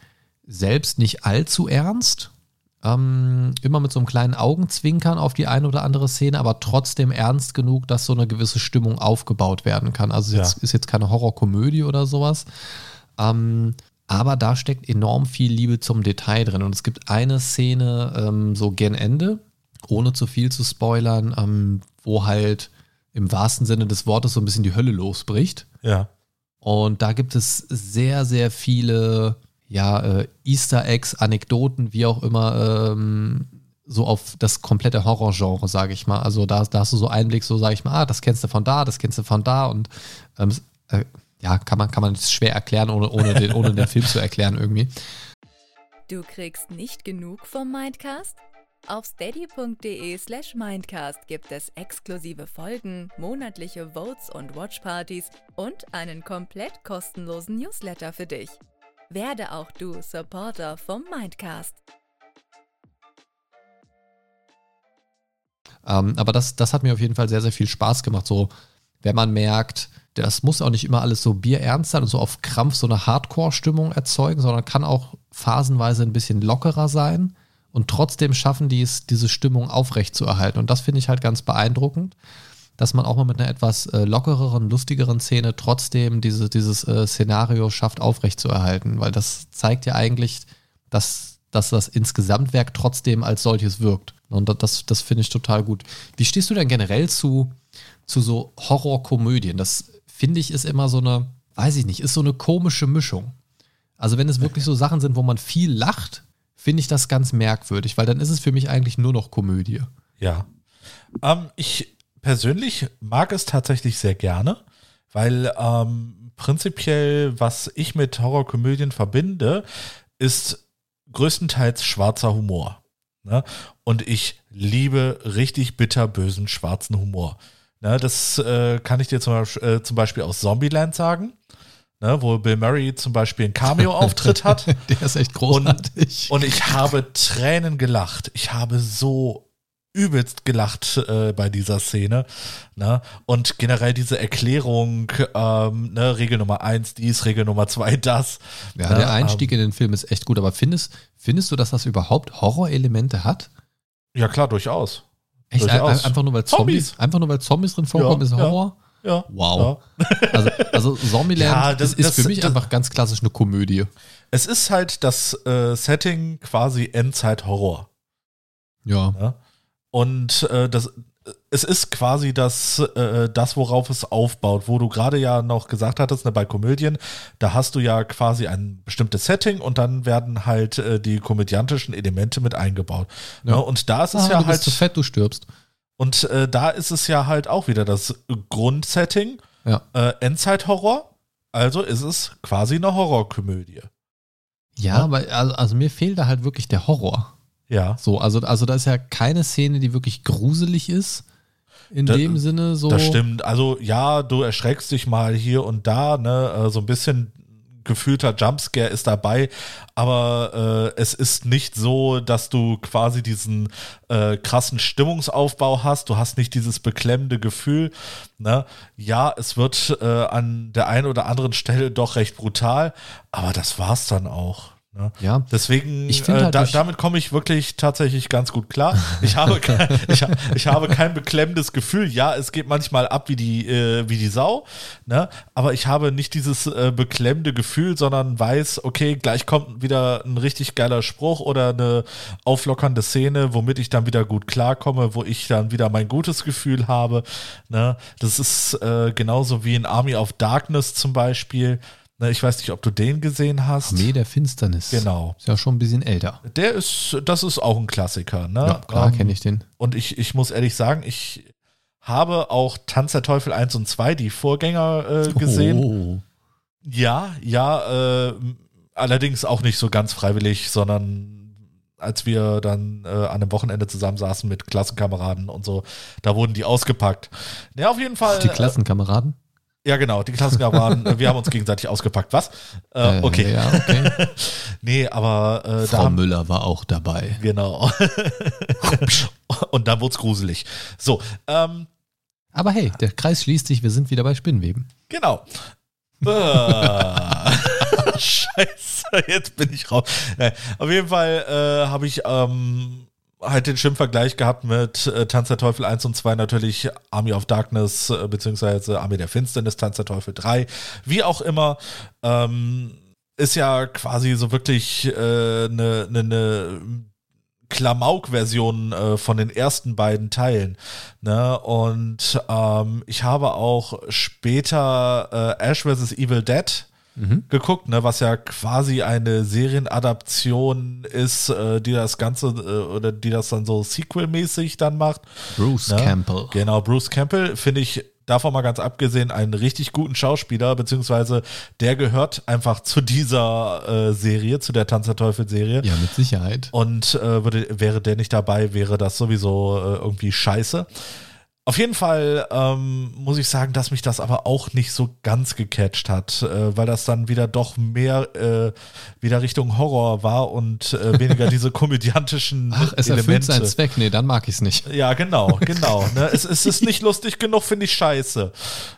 selbst nicht allzu ernst. Ähm, immer mit so einem kleinen Augenzwinkern auf die eine oder andere Szene, aber trotzdem ernst genug, dass so eine gewisse Stimmung aufgebaut werden kann. Also Ja. jetzt, ist jetzt keine Horrorkomödie oder sowas. Ähm, aber da steckt enorm viel Liebe zum Detail drin. Und es gibt eine Szene, ähm, so gen Ende, ohne zu viel zu spoilern, ähm, wo halt im wahrsten Sinne des Wortes so ein bisschen die Hölle losbricht. Ja. Und da gibt es sehr, sehr viele ja, äh, Easter Eggs, Anekdoten, wie auch immer, ähm, so auf das komplette Horrorgenre, sage ich mal. Also da, da hast du so Einblick, so sage ich mal, ah, das kennst du von da, das kennst du von da und ähm, äh, ja, kann man, kann man das schwer erklären, ohne, ohne, den, ohne den Film zu erklären irgendwie. Du kriegst nicht genug vom Mindcast? Auf steady.de slash Mindcast gibt es exklusive Folgen, monatliche Votes und Watchpartys und einen komplett kostenlosen Newsletter für dich. Werde auch du Supporter vom Mindcast. Ähm, aber das, das hat mir auf jeden Fall sehr, sehr viel Spaß gemacht. So, wenn man merkt, das muss auch nicht immer alles so bierernst sein und so auf Krampf so eine Hardcore-Stimmung erzeugen, sondern kann auch phasenweise ein bisschen lockerer sein und trotzdem schaffen die es, diese Stimmung aufrechtzuerhalten. Und das finde ich halt ganz beeindruckend, dass man auch mal mit einer etwas äh, lockereren, lustigeren Szene trotzdem diese, dieses äh, Szenario schafft, aufrechtzuerhalten, weil das zeigt ja eigentlich, dass, dass das Insgesamtwerk trotzdem als solches wirkt. Und das, das finde ich total gut. Wie stehst du denn generell zu, zu so Horrorkomödien? Das finde ich ist immer so eine, weiß ich nicht, ist so eine komische Mischung. Also wenn es wirklich so Sachen sind, wo man viel lacht, finde ich das ganz merkwürdig, weil dann ist es für mich eigentlich nur noch Komödie. Ja. Ähm, ich persönlich mag es tatsächlich sehr gerne, weil ähm, prinzipiell, was ich mit Horrorkomödien verbinde, ist größtenteils schwarzer Humor. Ne? Und ich liebe richtig bitterbösen schwarzen Humor. Ne? Das äh, kann ich dir zum Beispiel, äh, zum Beispiel aus Zombieland sagen. Ne, wo Bill Murray zum Beispiel einen Cameo-Auftritt hat. Der ist echt großartig. Und, und, ich habe Tränen gelacht. Ich habe so übelst gelacht äh, bei dieser Szene. Ne? Und generell diese Erklärung, ähm, ne, Regel Nummer eins dies, Regel Nummer zwei das. Ja, ne? der Einstieg ähm, in den Film ist echt gut. Aber findest, findest du, dass das überhaupt Horrorelemente hat? Ja, klar, durchaus. Echt? Durchaus. Einfach nur weil Zombies, Zombies, einfach nur weil Zombies drin vorkommen, ja, ist Horror? Ja. Ja. Wow. Ja. Also, also Zombieland ja, das, ist, das, für mich das, einfach ganz klassisch eine Komödie. Es ist halt das äh, Setting quasi Endzeit-Horror. Ja. ja. Und äh, das, es ist quasi das, äh, das, worauf es aufbaut, wo du gerade ja noch gesagt hattest, ne, bei Komödien, da hast du ja quasi ein bestimmtes Setting und dann werden halt äh, die komödiantischen Elemente mit eingebaut. Ja. Ne? Und da ist es ah, ja du halt. Bist zu fett, du stirbst. Und äh, da ist es ja halt auch wieder das Grundsetting, ja. äh, Endzeit-Horror. Also ist es quasi eine Horrorkomödie. Ja, ja, aber also, also, mir fehlt da halt wirklich der Horror. Ja. So, also, also da ist ja keine Szene, die wirklich gruselig ist. In da, dem Sinne so. Das stimmt. Also ja, du erschreckst dich mal hier und da, ne, äh, so ein bisschen gefühlter Jumpscare ist dabei, aber äh, es ist nicht so, dass du quasi diesen äh, krassen Stimmungsaufbau hast. Du hast nicht dieses beklemmende Gefühl. Ne? Ja, es wird äh, an der einen oder anderen Stelle doch recht brutal, aber das war's dann auch. Ne? Ja. Deswegen, ich äh, halt da, damit komme ich wirklich tatsächlich ganz gut klar. Ich habe, kein, ich, ich, habe kein beklemmendes Gefühl. Ja, es geht manchmal ab wie die, äh, wie die Sau, ne? aber ich habe nicht dieses äh, beklemmende Gefühl, sondern weiß, okay, gleich kommt wieder ein richtig geiler Spruch oder eine auflockernde Szene, womit ich dann wieder gut klarkomme, wo ich dann wieder mein gutes Gefühl habe. Ne? Das ist äh, genauso wie in Army of Darkness zum Beispiel ich weiß nicht, ob du den gesehen hast. Armee der Finsternis. Genau. Ist ja schon ein bisschen älter. Der ist, das ist auch ein Klassiker. Ne? Ja, klar, ähm, kenne ich den. Und ich, ich muss ehrlich sagen, ich habe auch Tanz der Teufel 1 und 2, die Vorgänger, äh, gesehen. Oh. Ja, ja, äh, allerdings auch nicht so ganz freiwillig, sondern als wir dann äh, an einem Wochenende zusammensaßen mit Klassenkameraden und so, da wurden die ausgepackt. Ja, auf jeden Fall. Die Klassenkameraden? Ja, genau, die Klassenkameraden, wir haben uns gegenseitig ausgepackt. Was? Äh, okay. Äh, ja, okay. nee, aber äh, Frau haben, Müller war auch dabei. Genau. Und dann wurde es gruselig. So, ähm, aber hey, der Kreis schließt sich, wir sind wieder bei Spinnweben. Genau. Äh, Scheiße, jetzt bin ich raus. Auf jeden Fall äh, habe ich ähm, halt den Schimpfvergleich gehabt mit äh, Tanz der Teufel 1 und 2 natürlich Army of Darkness äh, beziehungsweise Army der Finsternis, Tanz der Teufel 3, wie auch immer, ähm, ist ja quasi so wirklich eine äh, ne, ne, ne Klamauk-Version äh, von den ersten beiden Teilen. Ne? Und ähm, ich habe auch später äh, Ash vs. Evil Dead mhm. geguckt, ne, was ja quasi eine Serienadaption ist, äh, die das Ganze äh, oder die das dann so Sequel-mäßig dann macht. Bruce ne? Campbell. Genau, Bruce Campbell finde ich davon mal ganz abgesehen einen richtig guten Schauspieler, beziehungsweise der gehört einfach zu dieser äh, Serie, zu der Tanz der Teufel-Serie. Ja, mit Sicherheit. Und äh, würde, wäre der nicht dabei, wäre das sowieso äh, irgendwie scheiße. Auf jeden Fall ähm, muss ich sagen, dass mich das aber auch nicht so ganz gecatcht hat, äh, weil das dann wieder doch mehr äh, wieder Richtung Horror war und äh, weniger diese komödiantischen Ach, es Elemente. erfüllt seinen Zweck, nee, dann mag ich es nicht. Ja, genau, genau. ne? es, es ist nicht lustig genug, finde ich scheiße.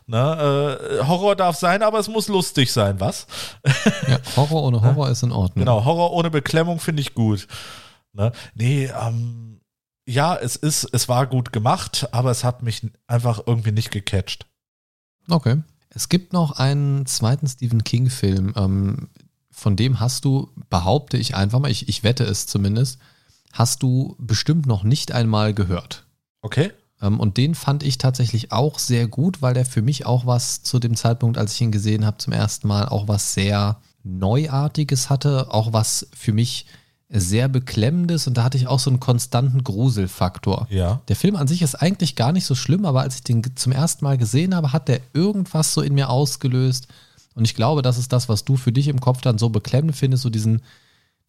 Ne? Äh, Horror darf sein, aber es muss lustig sein, was? ja, Horror ohne Horror ist in Ordnung. Genau, Horror ohne Beklemmung finde ich gut. Ne? Nee, ähm, ja, es ist, es war gut gemacht, aber es hat mich einfach irgendwie nicht gecatcht. Okay. Es gibt noch einen zweiten Stephen King-Film, ähm, von dem hast du, behaupte ich einfach mal, ich, ich wette es zumindest, hast du bestimmt noch nicht einmal gehört. Okay. Ähm, und den fand ich tatsächlich auch sehr gut, weil der für mich auch was zu dem Zeitpunkt, als ich ihn gesehen habe, zum ersten Mal auch was sehr Neuartiges hatte, auch was für mich sehr beklemmendes und da hatte ich auch so einen konstanten Gruselfaktor. Ja. Der Film an sich ist eigentlich gar nicht so schlimm, aber als ich den zum ersten Mal gesehen habe, hat der irgendwas so in mir ausgelöst. Und ich glaube, das ist das, was du für dich im Kopf dann so beklemmend findest, so diesen,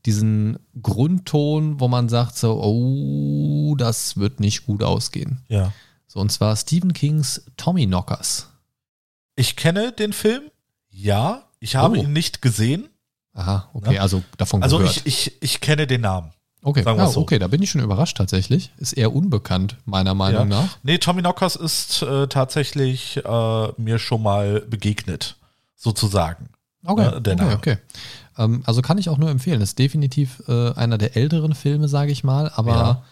diesen Grundton, wo man sagt so, oh, das wird nicht gut ausgehen. Ja. So, und zwar Stephen Kings Tommy Knockers. Ich kenne den Film. Ja. Ich habe Oh. ihn nicht gesehen. Aha, okay, Ja. also davon Also gehört. ich, ich, ich kenne den Namen. okay, ja, so. okay, da bin ich schon überrascht tatsächlich. Ist eher unbekannt, meiner Meinung Ja. nach. Nee, Tommy Knockers ist äh, tatsächlich äh, mir schon mal begegnet, sozusagen. Okay, Ja, der okay, Name. okay. Ähm, also kann ich auch nur empfehlen. Ist definitiv äh, einer der älteren Filme, sage ich mal. Aber Ja.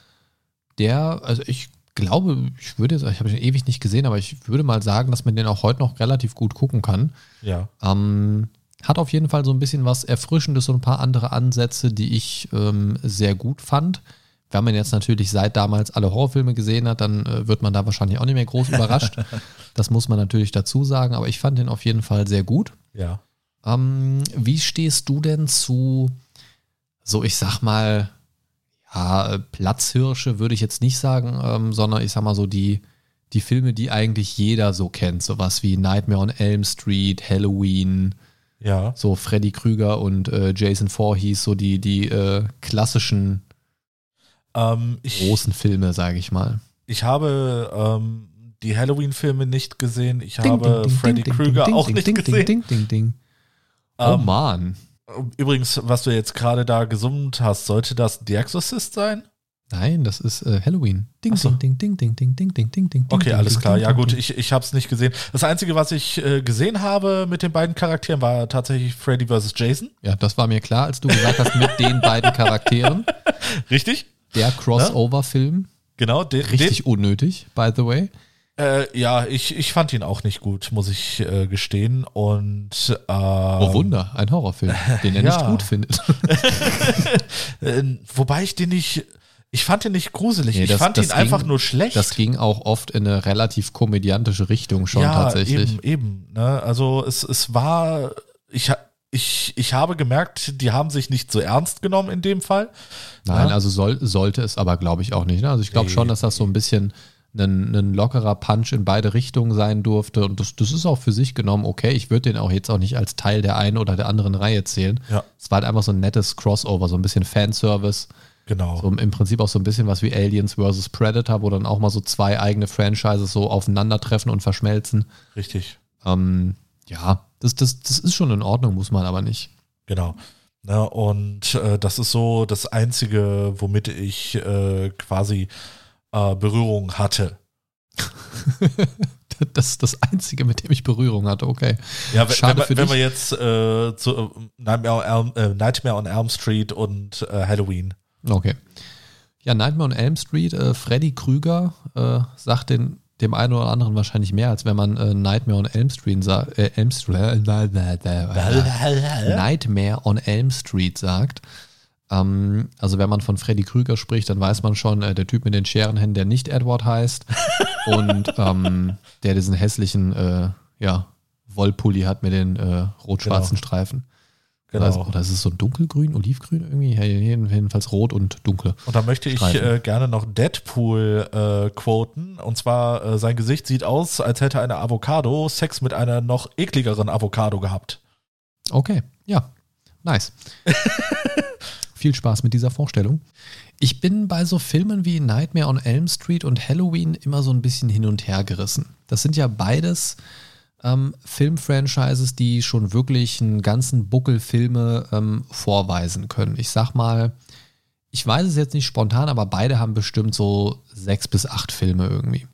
der, also ich glaube, ich würde jetzt, ich habe ihn ewig nicht gesehen, aber ich würde mal sagen, dass man den auch heute noch relativ gut gucken kann. Ja. Ähm, hat auf jeden Fall so ein bisschen was Erfrischendes und ein paar andere Ansätze, die ich ähm, sehr gut fand. Wenn man jetzt natürlich seit damals alle Horrorfilme gesehen hat, dann äh, wird man da wahrscheinlich auch nicht mehr groß überrascht. Das muss man natürlich dazu sagen, aber ich fand den auf jeden Fall sehr gut. Ja. Ähm, wie stehst du denn zu, so ich sag mal, ja, Platzhirsche würde ich jetzt nicht sagen, ähm, sondern ich sag mal so die, die Filme, die eigentlich jeder so kennt, sowas wie Nightmare on Elm Street, Halloween, Ja. so Freddy Krüger und äh, Jason Voorhees, so die, die äh, klassischen Ähm, ich, großen Filme, sage ich mal. ich habe ähm, die Halloween-Filme nicht gesehen. Ich habe Freddy Krüger auch nicht ding, gesehen. Ding, ding, ding, ding. Oh Ähm, Mann. Übrigens, was du jetzt gerade da gesummt hast, sollte das The Exorcist sein? Nein, das ist äh, Halloween. Ding, so. ding, ding, ding, ding, ding, ding, ding, ding. Okay, ding, alles ding, klar. ding, Ja gut, ich, ich habe es nicht gesehen. Das Einzige, was ich äh, gesehen habe mit den beiden Charakteren, war tatsächlich Freddy vs. Jason. Ja, das war mir klar, als du gesagt hast, mit den beiden Charakteren. Richtig? Der Crossover-Film. Genau. Den, Richtig unnötig, by the way. Den, äh, ja, ich, ich fand ihn auch nicht gut, muss ich äh, gestehen. Und äh, Oh Wunder, ein Horrorfilm, den er Ja. nicht gut findet. äh, wobei ich den nicht. Ich fand ihn nicht gruselig. Nee, ich das- fand das ihn einfach ging- nur schlecht. Das ging auch oft in eine relativ komödiantische Richtung schon ja, tatsächlich. Eben, eben. Ne? Also es, es war. Ich, ich, ich habe gemerkt, die haben sich nicht so ernst genommen in dem Fall. Nein, Ja. also soll, sollte es aber, glaube ich, auch nicht. Ne? Also ich glaube Nee, schon, dass das so ein bisschen ein, ein lockerer Punch in beide Richtungen sein durfte. Und das, das ist auch für sich genommen okay. Ich würde den auch jetzt auch nicht als Teil der einen oder der anderen Reihe zählen. Ja. Es war halt einfach so ein nettes Crossover, so ein bisschen Fanservice. Genau. So im Prinzip auch so ein bisschen was wie Aliens vs. Predator, wo dann auch mal so zwei eigene Franchises so aufeinandertreffen und verschmelzen. Richtig. Ähm, ja, das, das, das ist schon in Ordnung, muss man aber nicht. Genau. Ne, und äh, das ist so das Einzige, womit ich äh, quasi äh, Berührung hatte. Das ist das Einzige, mit dem ich Berührung hatte, okay. Ja, wenn, Schade wenn, für wenn dich. wir jetzt äh, zu äh, Nightmare, on Elm, äh, Nightmare on Elm Street und Halloween. Okay. Ja, Nightmare on Elm Street, äh, Freddy Krüger äh, sagt den, dem einen oder anderen wahrscheinlich mehr, als wenn man äh, Nightmare on Elm Street sagt. Äh, Elm Street, Nightmare on Elm Street sagt. Ähm, also wenn man von Freddy Krüger spricht, dann weiß man schon, äh, der Typ mit den Scherenhänden, der nicht Edward heißt und ähm, der diesen hässlichen äh, ja, Wollpulli hat mit den äh, rot-schwarzen Genau. Streifen. Genau. Also, oder ist es so dunkelgrün, olivgrün irgendwie? Ja, jedenfalls rot und dunkle. Und da möchte ich äh, gerne noch Deadpool äh, quoten. Und zwar, äh, sein Gesicht sieht aus, als hätte eine Avocado Sex mit einer noch ekligeren Avocado gehabt. Okay, ja, nice. Viel Spaß mit dieser Vorstellung. Ich bin bei so Filmen wie Nightmare on Elm Street und Halloween immer so ein bisschen hin und her gerissen. Das sind ja beides ähm, Filmfranchises, die schon wirklich einen ganzen Buckel Filme ähm, vorweisen können. Ich sag mal, ich weiß es jetzt nicht spontan, aber beide haben bestimmt so sechs bis acht Filme irgendwie.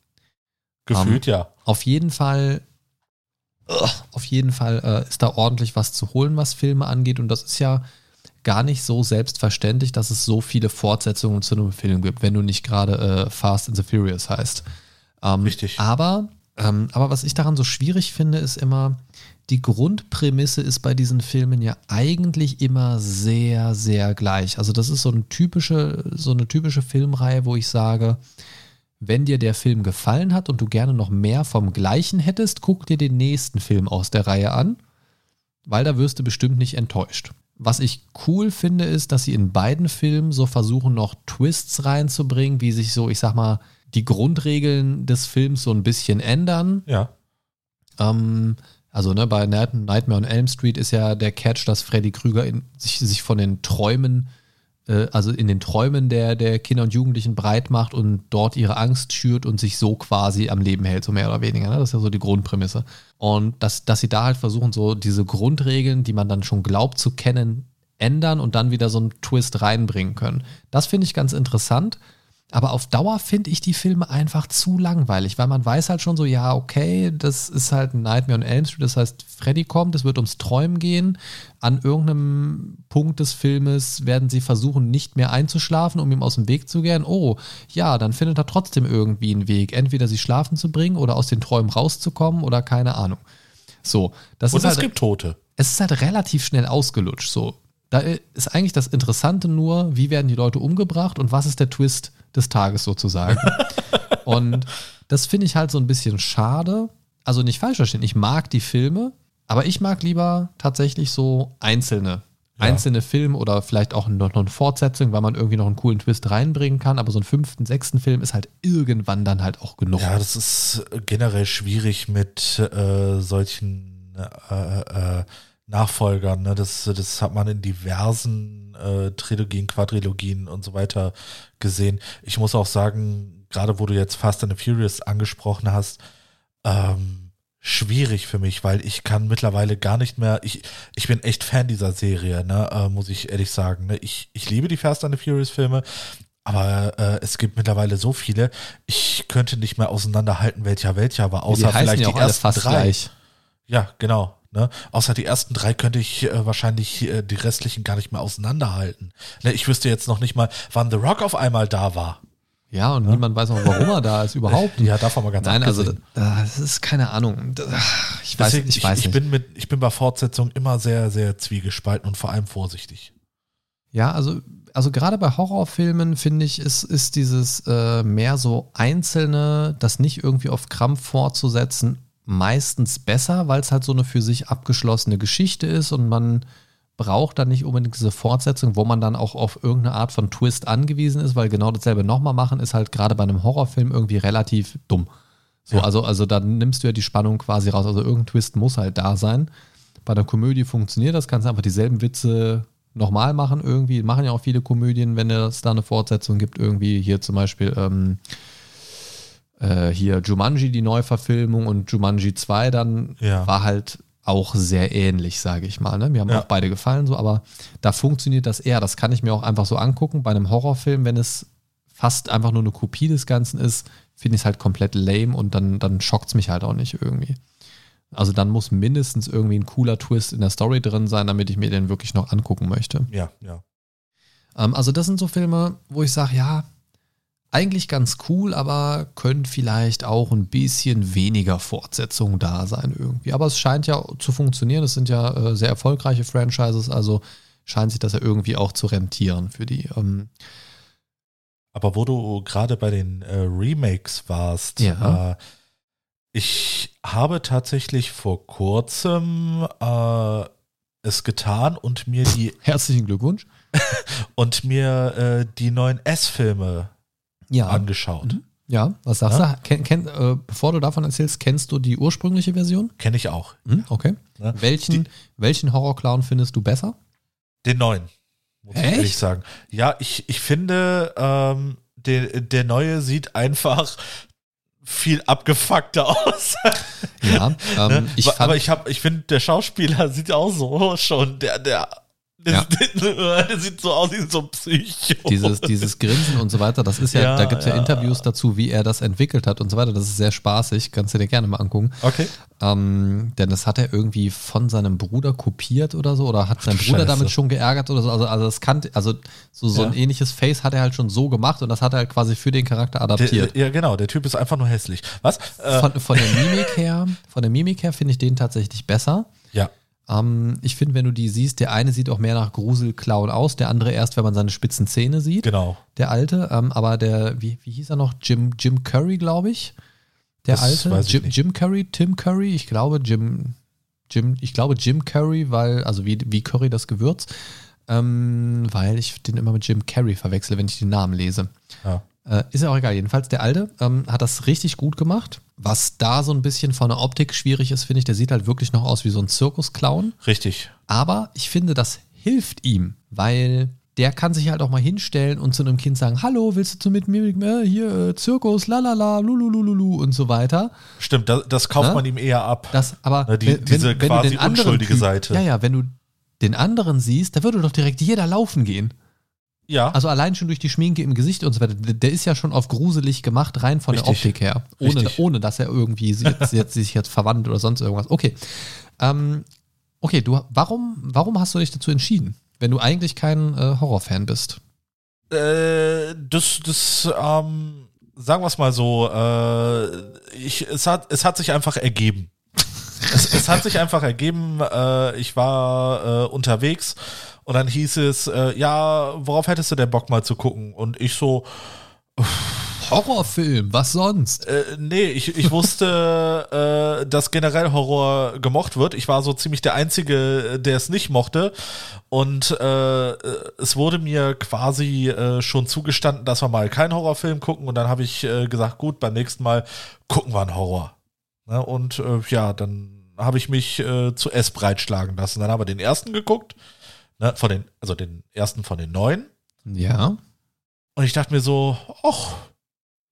Gefühlt ja. Auf jeden Fall, Ugh, auf jeden Fall äh, ist da ordentlich was zu holen, was Filme angeht. Und das ist ja gar nicht so selbstverständlich, dass es so viele Fortsetzungen zu einem Film gibt, wenn du nicht gerade äh, Fast and the Furious heißt. Ähm, Richtig. Aber Ähm, aber was ich daran so schwierig finde, ist immer, die Grundprämisse ist bei diesen Filmen ja eigentlich immer sehr, sehr gleich. Also das ist so eine typische, so eine typische Filmreihe, wo ich sage, wenn dir der Film gefallen hat und du gerne noch mehr vom Gleichen hättest, guck dir den nächsten Film aus der Reihe an, weil da wirst du bestimmt nicht enttäuscht. Was ich cool finde, ist, dass sie in beiden Filmen so versuchen, noch Twists reinzubringen, wie sich so, ich sag mal, die Grundregeln des Films so ein bisschen ändern. Ja. Ähm, also ne, bei Nightmare on Elm Street ist ja der Catch, dass Freddy Krüger in, sich, sich von den Träumen, äh, also in den Träumen der, der Kinder und Jugendlichen breit macht und dort ihre Angst schürt und sich so quasi am Leben hält, so mehr oder weniger. Ne? Das ist ja so die Grundprämisse. Und dass, dass sie da halt versuchen, so diese Grundregeln, die man dann schon glaubt zu kennen, ändern und dann wieder so einen Twist reinbringen können. Das finde ich ganz interessant. Aber auf Dauer finde ich die Filme einfach zu langweilig, weil man weiß halt schon so, ja, okay, das ist halt ein Nightmare on Elm Street, das heißt, Freddy kommt, es wird ums Träumen gehen. An irgendeinem Punkt des Filmes werden sie versuchen, nicht mehr einzuschlafen, um ihm aus dem Weg zu gehen. Oh, ja, dann findet er trotzdem irgendwie einen Weg, entweder sie schlafen zu bringen oder aus den Träumen rauszukommen oder keine Ahnung. So, das Und ist es halt, gibt Tote. es ist halt relativ schnell ausgelutscht. So, da ist eigentlich das Interessante nur, wie werden die Leute umgebracht und was ist der Twist des Tages sozusagen. und das finde ich halt so ein bisschen schade. Also nicht falsch verstehen, ich mag die Filme, aber ich mag lieber tatsächlich so einzelne. Ja. Einzelne Filme oder vielleicht auch noch noch eine Fortsetzung, weil man irgendwie noch einen coolen Twist reinbringen kann. Aber so einen fünften, sechsten Film ist halt irgendwann dann halt auch genug. Ja, das ist generell schwierig mit äh, solchen äh, äh, Nachfolgern. Ne? Das, das hat man in diversen äh, Trilogien, Quadrilogien und so weiter gesehen. Ich muss auch sagen, gerade wo du jetzt Fast and the Furious angesprochen hast, ähm, schwierig für mich, weil ich kann mittlerweile gar nicht mehr, ich, ich bin echt Fan dieser Serie, ne, äh, muss ich ehrlich sagen. Ne? Ich, ich liebe die Fast and the Furious Filme, aber äh, es gibt mittlerweile so viele, ich könnte nicht mehr auseinanderhalten, welcher welcher war, die außer heißen vielleicht ja die ersten fast drei. gleich. Ja, genau. Ne? Außer die ersten drei könnte ich äh, wahrscheinlich äh, die restlichen gar nicht mehr auseinanderhalten. Ne? Ich wüsste jetzt noch nicht mal, wann The Rock auf einmal da war. Ja, und niemand weiß auch, warum er da ist überhaupt. Ja, davon mal ganz Nein, also abgesehen. das ist keine Ahnung. Ich weiß, Deswegen, ich weiß ich, nicht. bin mit, ich bin bei Fortsetzung immer sehr, sehr zwiegespalten und vor allem vorsichtig. Ja, also, also gerade bei Horrorfilmen finde ich, ist, ist dieses äh, mehr so einzelne, das nicht irgendwie auf Krampf fortzusetzen, meistens besser, weil es halt so eine für sich abgeschlossene Geschichte ist und man braucht dann nicht unbedingt diese Fortsetzung, wo man dann auch auf irgendeine Art von Twist angewiesen ist, weil genau dasselbe nochmal machen ist halt gerade bei einem Horrorfilm irgendwie relativ dumm. So, Ja. also, also dann nimmst du ja die Spannung quasi raus. Also irgendein Twist muss halt da sein. Bei der Komödie funktioniert das, kannst du einfach dieselben Witze nochmal machen irgendwie. Machen ja auch viele Komödien, wenn es da eine Fortsetzung gibt, irgendwie hier zum Beispiel ähm, äh, hier Jumanji, die Neuverfilmung und Jumanji 2 dann Ja. war halt auch sehr ähnlich, sage ich mal. Ne? Mir haben Ja. auch beide gefallen, so, aber da funktioniert das eher. Das kann ich mir auch einfach so angucken. Bei einem Horrorfilm, wenn es fast einfach nur eine Kopie des Ganzen ist, finde ich es halt komplett lame und dann, dann schockt es mich halt auch nicht irgendwie. Also dann muss mindestens irgendwie ein cooler Twist in der Story drin sein, damit ich mir den wirklich noch angucken möchte. Ja, ja. Ähm, also das sind so Filme, wo ich sage, ja, eigentlich ganz cool, aber könnte vielleicht auch ein bisschen weniger Fortsetzung da sein irgendwie. Aber es scheint ja zu funktionieren. Es sind ja äh, sehr erfolgreiche Franchises, also scheint sich das ja irgendwie auch zu rentieren für die. Ähm, Aber wo du gerade bei den äh, Remakes warst, Ja. äh, ich habe tatsächlich vor kurzem äh, es getan und mir die herzlichen Glückwunsch. und mir äh, die neuen S-Filme Ja, angeschaut. Mhm. ja. Was sagst Ja. du? Ken, ken, äh, bevor du davon erzählst, kennst du die ursprüngliche Version? Kenne ich auch. Mhm, okay. Ne? Welchen, welchen Horrorclown findest du besser? Den neuen, muss ich Echt? ehrlich sagen. Ja, ich, ich finde, ähm, der, der neue sieht einfach viel abgefuckter aus. Ja, ähm, Ne? ich Aber- ich habe, ich finde, der Schauspieler sieht auch so schon, der, der Das, das sieht so aus wie so ein Psycho. Dieses, dieses Grinsen und so weiter, das ist ja, Ja, da gibt es ja, ja. Interviews dazu, wie er das entwickelt hat und so weiter. Das ist sehr spaßig, kannst du dir gerne mal angucken. Okay. Ähm, denn das hat er irgendwie von seinem Bruder kopiert oder so, oder hat sein Bruder damit schon geärgert oder so. Also, also das kann, also so, so ein Ja. ähnliches Face hat er halt schon so gemacht und das hat er halt quasi für den Charakter adaptiert. Der, ja, genau, der Typ ist einfach nur hässlich. Was? Äh, von, von der Mimik her, von der Mimik her finde ich den tatsächlich besser. ja. Ähm, ich finde, wenn du die siehst, der eine sieht auch mehr nach Gruselclown aus, der andere erst, wenn man seine spitzen Zähne sieht. Genau. Der alte, ähm, aber der, wie, wie hieß er noch? Jim, Jim Curry, glaube ich. Der Das alte. Jim. Jim Curry, Tim Curry, ich glaube Jim, Jim, ich glaube Jim Curry, weil, also wie, wie Curry das Gewürz, ähm, weil ich den immer mit Jim Carrey verwechsel, wenn ich den Namen lese. Ja. Äh, ist ja auch egal. Jedenfalls, der Alte ähm, hat das richtig gut gemacht. Was da so ein bisschen von der Optik schwierig ist, finde ich, der sieht halt wirklich noch aus wie so ein Zirkusclown. Richtig. Aber ich finde, das hilft ihm, weil der kann sich halt auch mal hinstellen und zu einem Kind sagen, hallo, willst du zu mit mir, äh, hier, äh, Zirkus, lalala, lulululu und so weiter. Stimmt, das, das kauft Ne? man ihm eher ab. Das, aber Na, die- wenn, diese wenn, wenn quasi unschuldige Typ- Seite. Ja, ja, wenn du den anderen siehst, da würde doch direkt jeder laufen gehen. Ja. Also allein schon durch die Schminke im Gesicht und so weiter. Der der ist ja schon auf gruselig gemacht, rein von der Richtig. Optik her. Ohne, Richtig. ohne dass er irgendwie jetzt, jetzt sich jetzt verwandt oder sonst irgendwas. Okay. Ähm, okay, du, warum, warum hast du dich dazu entschieden? Wenn du eigentlich kein äh, Horrorfan bist. Äh, das, das, ähm, sagen wir es mal so, äh, ich, es, hat, es hat sich einfach ergeben. es, es hat sich einfach ergeben, äh, ich war äh, unterwegs und dann hieß es, äh, ja, worauf hättest du denn Bock mal zu gucken? Und ich so, Horrorfilm, was sonst? äh, nee, ich, ich wusste, äh, dass generell Horror gemocht wird. Ich war so ziemlich der Einzige, der es nicht mochte. Und äh, es wurde mir quasi äh, schon zugestanden, dass wir mal keinen Horrorfilm gucken. Und dann habe ich äh, gesagt, gut, beim nächsten Mal gucken wir einen Horror. Ne? Und äh, ja, dann habe ich mich äh, zu S breitschlagen lassen. Dann haben wir den ersten geguckt. Ne? Von den, also den ersten von den neuen. Ja. Und ich dachte mir so, ach,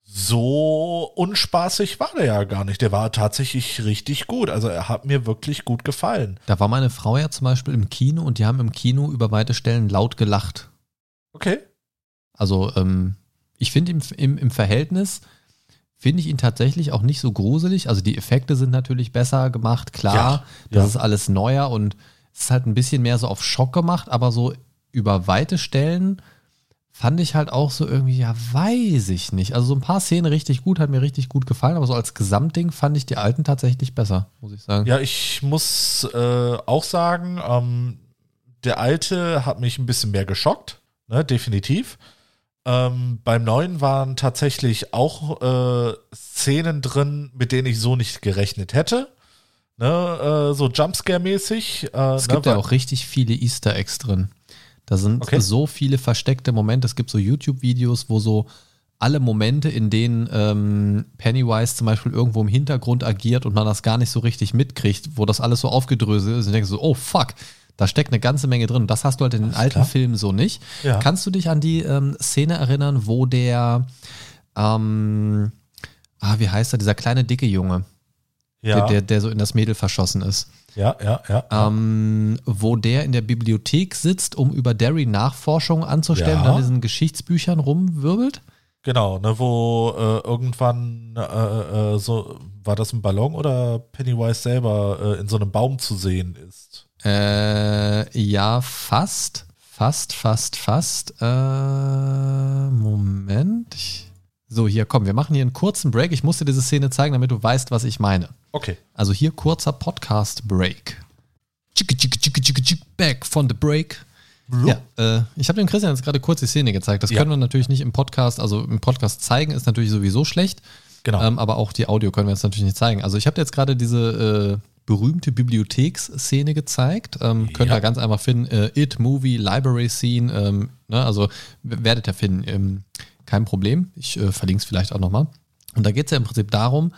so unspaßig war der ja gar nicht. Der war tatsächlich richtig gut. Also er hat mir wirklich gut gefallen. Da war meine Frau ja zum Beispiel im Kino und die haben im Kino über weite Stellen laut gelacht. Okay. Also ähm, ich finde im, im, im Verhältnis finde ich ihn tatsächlich auch nicht so gruselig. Also die Effekte sind natürlich besser gemacht, klar. Ja, das ja. ist alles neuer und es ist halt ein bisschen mehr so auf Schock gemacht, aber so über weite Stellen fand ich halt auch so irgendwie, ja, weiß ich nicht. Also so ein paar Szenen richtig gut, hat mir richtig gut gefallen, aber so als Gesamtding fand ich die alten tatsächlich besser, muss ich sagen. Ja, ich muss äh, auch sagen, ähm, der alte hat mich ein bisschen mehr geschockt, ne, definitiv. Ähm, beim neuen waren tatsächlich auch äh, Szenen drin, mit denen ich so nicht gerechnet hätte. Ne, äh, so Jumpscare-mäßig. Äh, Es ne, gibt ja auch richtig viele Easter Eggs drin. Da sind Okay. so viele versteckte Momente. Es gibt so YouTube-Videos, wo so alle Momente, in denen ähm, Pennywise zum Beispiel irgendwo im Hintergrund agiert und man das gar nicht so richtig mitkriegt, wo das alles so aufgedröselt ist und denkst so, oh fuck, da steckt eine ganze Menge drin. Das hast du halt in den alten klar. Filmen so nicht. Ja. Kannst du dich an die ähm, Szene erinnern, wo der, ähm, ah, wie heißt er, dieser kleine dicke Junge, ja, der, der, der so in das Mädel verschossen ist? ja, ja, ja. ähm, wo der in der Bibliothek sitzt, um über Derry Nachforschungen anzustellen Ja. und an diesen Geschichtsbüchern rumwirbelt. Genau, ne, wo äh, irgendwann äh, äh, so, war das ein Ballon oder Pennywise selber äh, in so einem Baum zu sehen ist? Äh, ja, fast. Fast, fast, fast. Äh, Moment. Ich, so, hier, komm, wir machen hier einen kurzen Break. Ich muss dir diese Szene zeigen, damit du weißt, was ich meine. Okay. Also hier kurzer Podcast-Break. Back von the break. Ja, äh, ich habe dem Christian jetzt gerade kurz die Szene gezeigt. Das Ja. können wir natürlich nicht im Podcast, also im Podcast zeigen, ist natürlich sowieso schlecht. Genau. Ähm, aber auch die Audio können wir jetzt natürlich nicht zeigen. Also ich habe dir jetzt gerade diese äh, berühmte Bibliotheksszene gezeigt. Ähm, Könnt Ja. ihr ganz einfach finden. Äh, It, Movie, Library Scene. Ähm, ne, also werdet ihr finden. Ähm, kein Problem. Ich äh, verlinke es vielleicht auch nochmal. Und da geht es ja im Prinzip darum,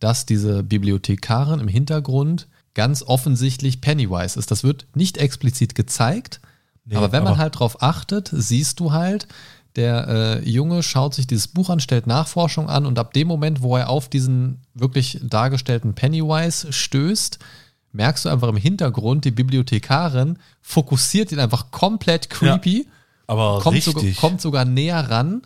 dass diese Bibliothekarin im Hintergrund ganz offensichtlich Pennywise ist. Das wird nicht explizit gezeigt, Nee, aber wenn man aber- halt drauf achtet, siehst du halt, der äh, Junge schaut sich dieses Buch an, stellt Nachforschung an und ab dem Moment, wo er auf diesen wirklich dargestellten Pennywise stößt, merkst du einfach im Hintergrund, die Bibliothekarin fokussiert ihn einfach komplett creepy, Aber kommt, richtig. sogar, kommt sogar näher ran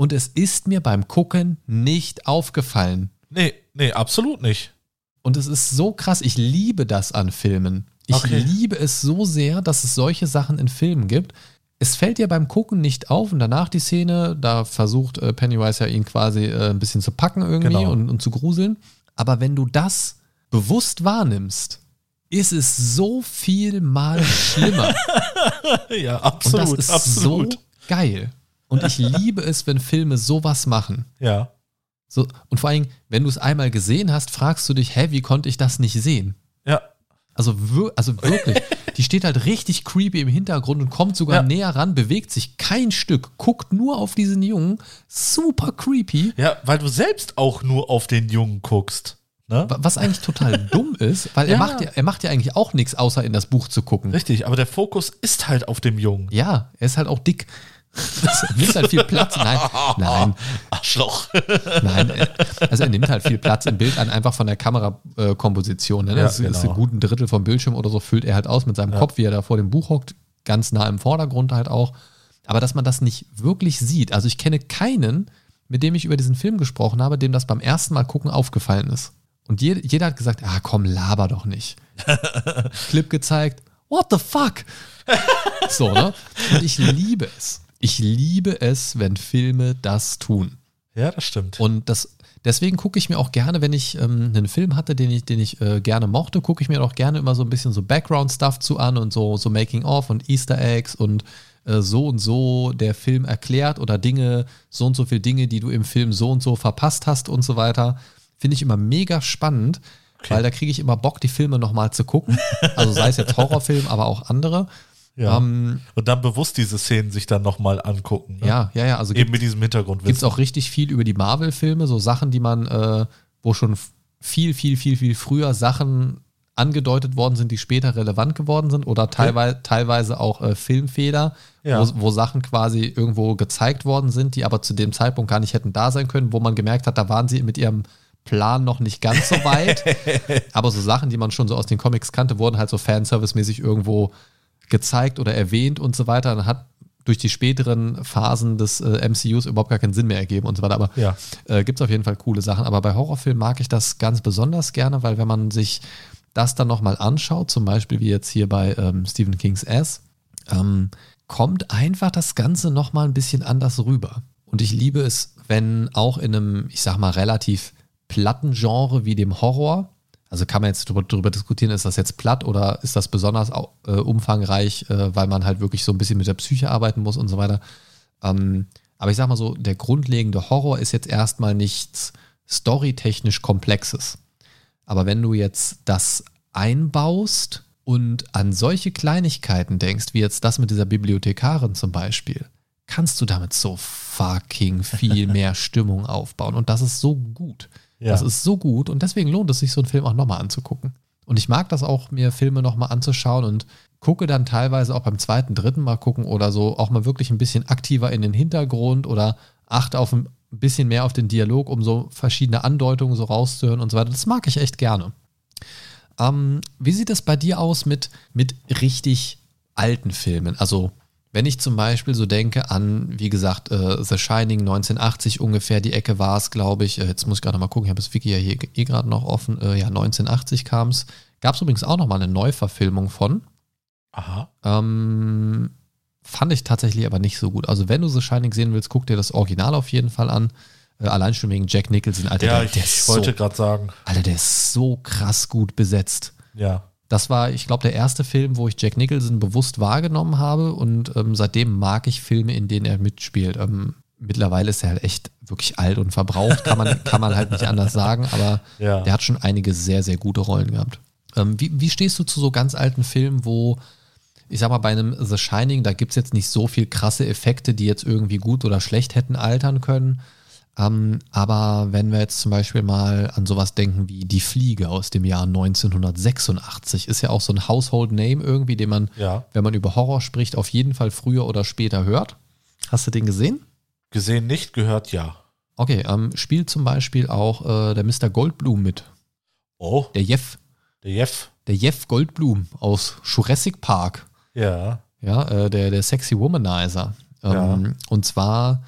und es ist mir beim Gucken nicht aufgefallen. nee, nee, absolut nicht. Und es ist so krass, ich liebe das an Filmen. Ich Okay. liebe es so sehr, dass es solche Sachen in Filmen gibt. Es fällt dir beim Gucken nicht auf und danach die Szene, da versucht äh, Pennywise ja ihn quasi äh, ein bisschen zu packen irgendwie Genau. und, und zu gruseln. Aber wenn du das bewusst wahrnimmst, ist es so viel mal schlimmer. Ja, Und absolut, das ist absolut. so geil. Und ich liebe es, wenn Filme sowas machen. Ja. So, und vor allem, wenn du es einmal gesehen hast, fragst du dich, hä, wie konnte ich das nicht sehen? Ja. Also, also wirklich, die steht halt richtig creepy im Hintergrund und kommt sogar Ja. näher ran, bewegt sich kein Stück, guckt nur auf diesen Jungen. Super creepy. Ja, weil du selbst auch nur auf den Jungen guckst. Ne? wa- Was eigentlich total dumm ist, weil er, Ja. macht ja, er macht ja eigentlich auch nichts, außer in das Buch zu gucken. Richtig, aber der Fokus ist halt auf dem Jungen. Ja, er ist halt auch dick. Das nimmt halt viel Platz. Nein, nein, Arschloch. nein. er- Also er nimmt halt viel Platz im Bild an, einfach von der Kamerakomposition. Ne? Ja, Das ist genau. ein guten Drittel vom Bildschirm oder so, füllt er halt aus mit seinem Kopf, wie er da vor dem Buch hockt, ganz nah im Vordergrund halt auch. Aber dass man das nicht wirklich sieht. Also ich kenne keinen, mit dem ich über diesen Film gesprochen habe, dem das beim ersten Mal gucken aufgefallen ist. Und jeder, jeder hat gesagt, ah komm, laber doch nicht. Clip gezeigt, what the fuck? So, ne? Und ich liebe es. Ich liebe es, wenn Filme das tun. Ja, das stimmt. Und das, deswegen gucke ich mir auch gerne, wenn ich ähm, einen Film hatte, den ich, den ich äh, gerne mochte, gucke ich mir auch gerne immer so ein bisschen so Background-Stuff zu an und so, so Making-of und Easter Eggs und äh, so und so der Film erklärt oder Dinge, so und so viele Dinge, die du im Film so und so verpasst hast und so weiter. Finde ich immer mega spannend, weil da kriege ich immer Bock, die Filme nochmal zu gucken. Also sei es jetzt Horrorfilm, aber auch andere. Ja. Ähm, Und dann bewusst diese Szenen sich dann nochmal angucken. Ne? ja, ja, ja. Also Eben mit diesem Hintergrund. gibt es auch richtig viel über die Marvel-Filme, so Sachen, die man, äh, wo schon viel, viel, viel, viel früher Sachen angedeutet worden sind, die später relevant geworden sind oder teilweise, teilweise auch äh, Filmfehler, Ja. wo, wo Sachen quasi irgendwo gezeigt worden sind, die aber zu dem Zeitpunkt gar nicht hätten da sein können, wo man gemerkt hat, da waren sie mit ihrem Plan noch nicht ganz so weit. aber so Sachen, die man schon so aus den Comics kannte, wurden halt so Fanservice-mäßig irgendwo gezeigt oder erwähnt und so weiter. Dann hat durch die späteren Phasen des äh, MCUs überhaupt gar keinen Sinn mehr ergeben und so weiter. Aber Ja. äh, gibt es auf jeden Fall coole Sachen. Aber bei Horrorfilmen mag ich das ganz besonders gerne, weil wenn man sich das dann nochmal anschaut, zum Beispiel wie jetzt hier bei ähm, Stephen King's Ass, ähm, kommt einfach das Ganze nochmal ein bisschen anders rüber. Und ich liebe es, wenn auch in einem, ich sag mal, relativ platten Genre wie dem Horror, also kann man jetzt drüber diskutieren, ist das jetzt platt oder ist das besonders äh, umfangreich, äh, weil man halt wirklich so ein bisschen mit der Psyche arbeiten muss und so weiter. Ähm, aber ich sag mal so, der grundlegende Horror ist jetzt erstmal nichts storytechnisch Komplexes. Aber wenn du jetzt das einbaust und an solche Kleinigkeiten denkst, wie jetzt das mit dieser Bibliothekarin zum Beispiel, kannst du damit so fucking viel mehr Stimmung aufbauen. Und das ist so gut. Ja. Das ist so gut und deswegen lohnt es sich, so einen Film auch nochmal anzugucken. Und ich mag das auch, mir Filme nochmal anzuschauen und gucke dann teilweise auch beim zweiten, dritten Mal gucken oder so auch mal wirklich ein bisschen aktiver in den Hintergrund oder achte auf ein bisschen mehr auf den Dialog, um so verschiedene Andeutungen so rauszuhören und so weiter. Das mag ich echt gerne. Ähm, wie sieht es bei dir aus mit, mit richtig alten Filmen? Also, wenn ich zum Beispiel so denke an, wie gesagt, äh, The Shining 1980 ungefähr, die Ecke war es, glaube ich. Äh, jetzt muss ich gerade mal gucken, ich habe das Wiki ja hier eh gerade noch offen. Äh, ja, 1980 kam es. Gab es übrigens auch noch mal eine Neuverfilmung von. Aha. Ähm, fand ich tatsächlich aber nicht so gut. Also, wenn du The Shining sehen willst, guck dir das Original auf jeden Fall an. Äh, allein schon wegen Jack Nicholson, Alter. Ja, der, ich, der ich wollte so, gerade sagen. Alter, der ist so krass gut besetzt. Ja. Das war, ich glaube, der erste Film, wo ich Jack Nicholson bewusst wahrgenommen habe und ähm, seitdem mag ich Filme, in denen er mitspielt. Ähm, mittlerweile ist er halt echt wirklich alt und verbraucht, kann man, kann man halt nicht anders sagen, aber Ja. der hat schon einige sehr, sehr gute Rollen gehabt. Ähm, wie, wie stehst du zu so ganz alten Filmen, wo, ich sag mal, bei einem The Shining, da gibt es jetzt nicht so viel krasse Effekte, die jetzt irgendwie gut oder schlecht hätten altern können. Ähm, aber wenn wir jetzt zum Beispiel mal an sowas denken wie Die Fliege aus dem Jahr 1986, ist ja auch so ein Household Name irgendwie, den man, Ja. wenn man über Horror spricht, auf jeden Fall früher oder später hört. Hast du den gesehen? Gesehen nicht, gehört ja. Okay, ähm, spielt zum Beispiel auch äh, der Mr. Goldblum mit. Oh, Der Jeff. der Jeff. der Jeff Goldblum aus Jurassic Park. Ja. Ja, äh, der, der Sexy Womanizer. Ähm, Ja. Und zwar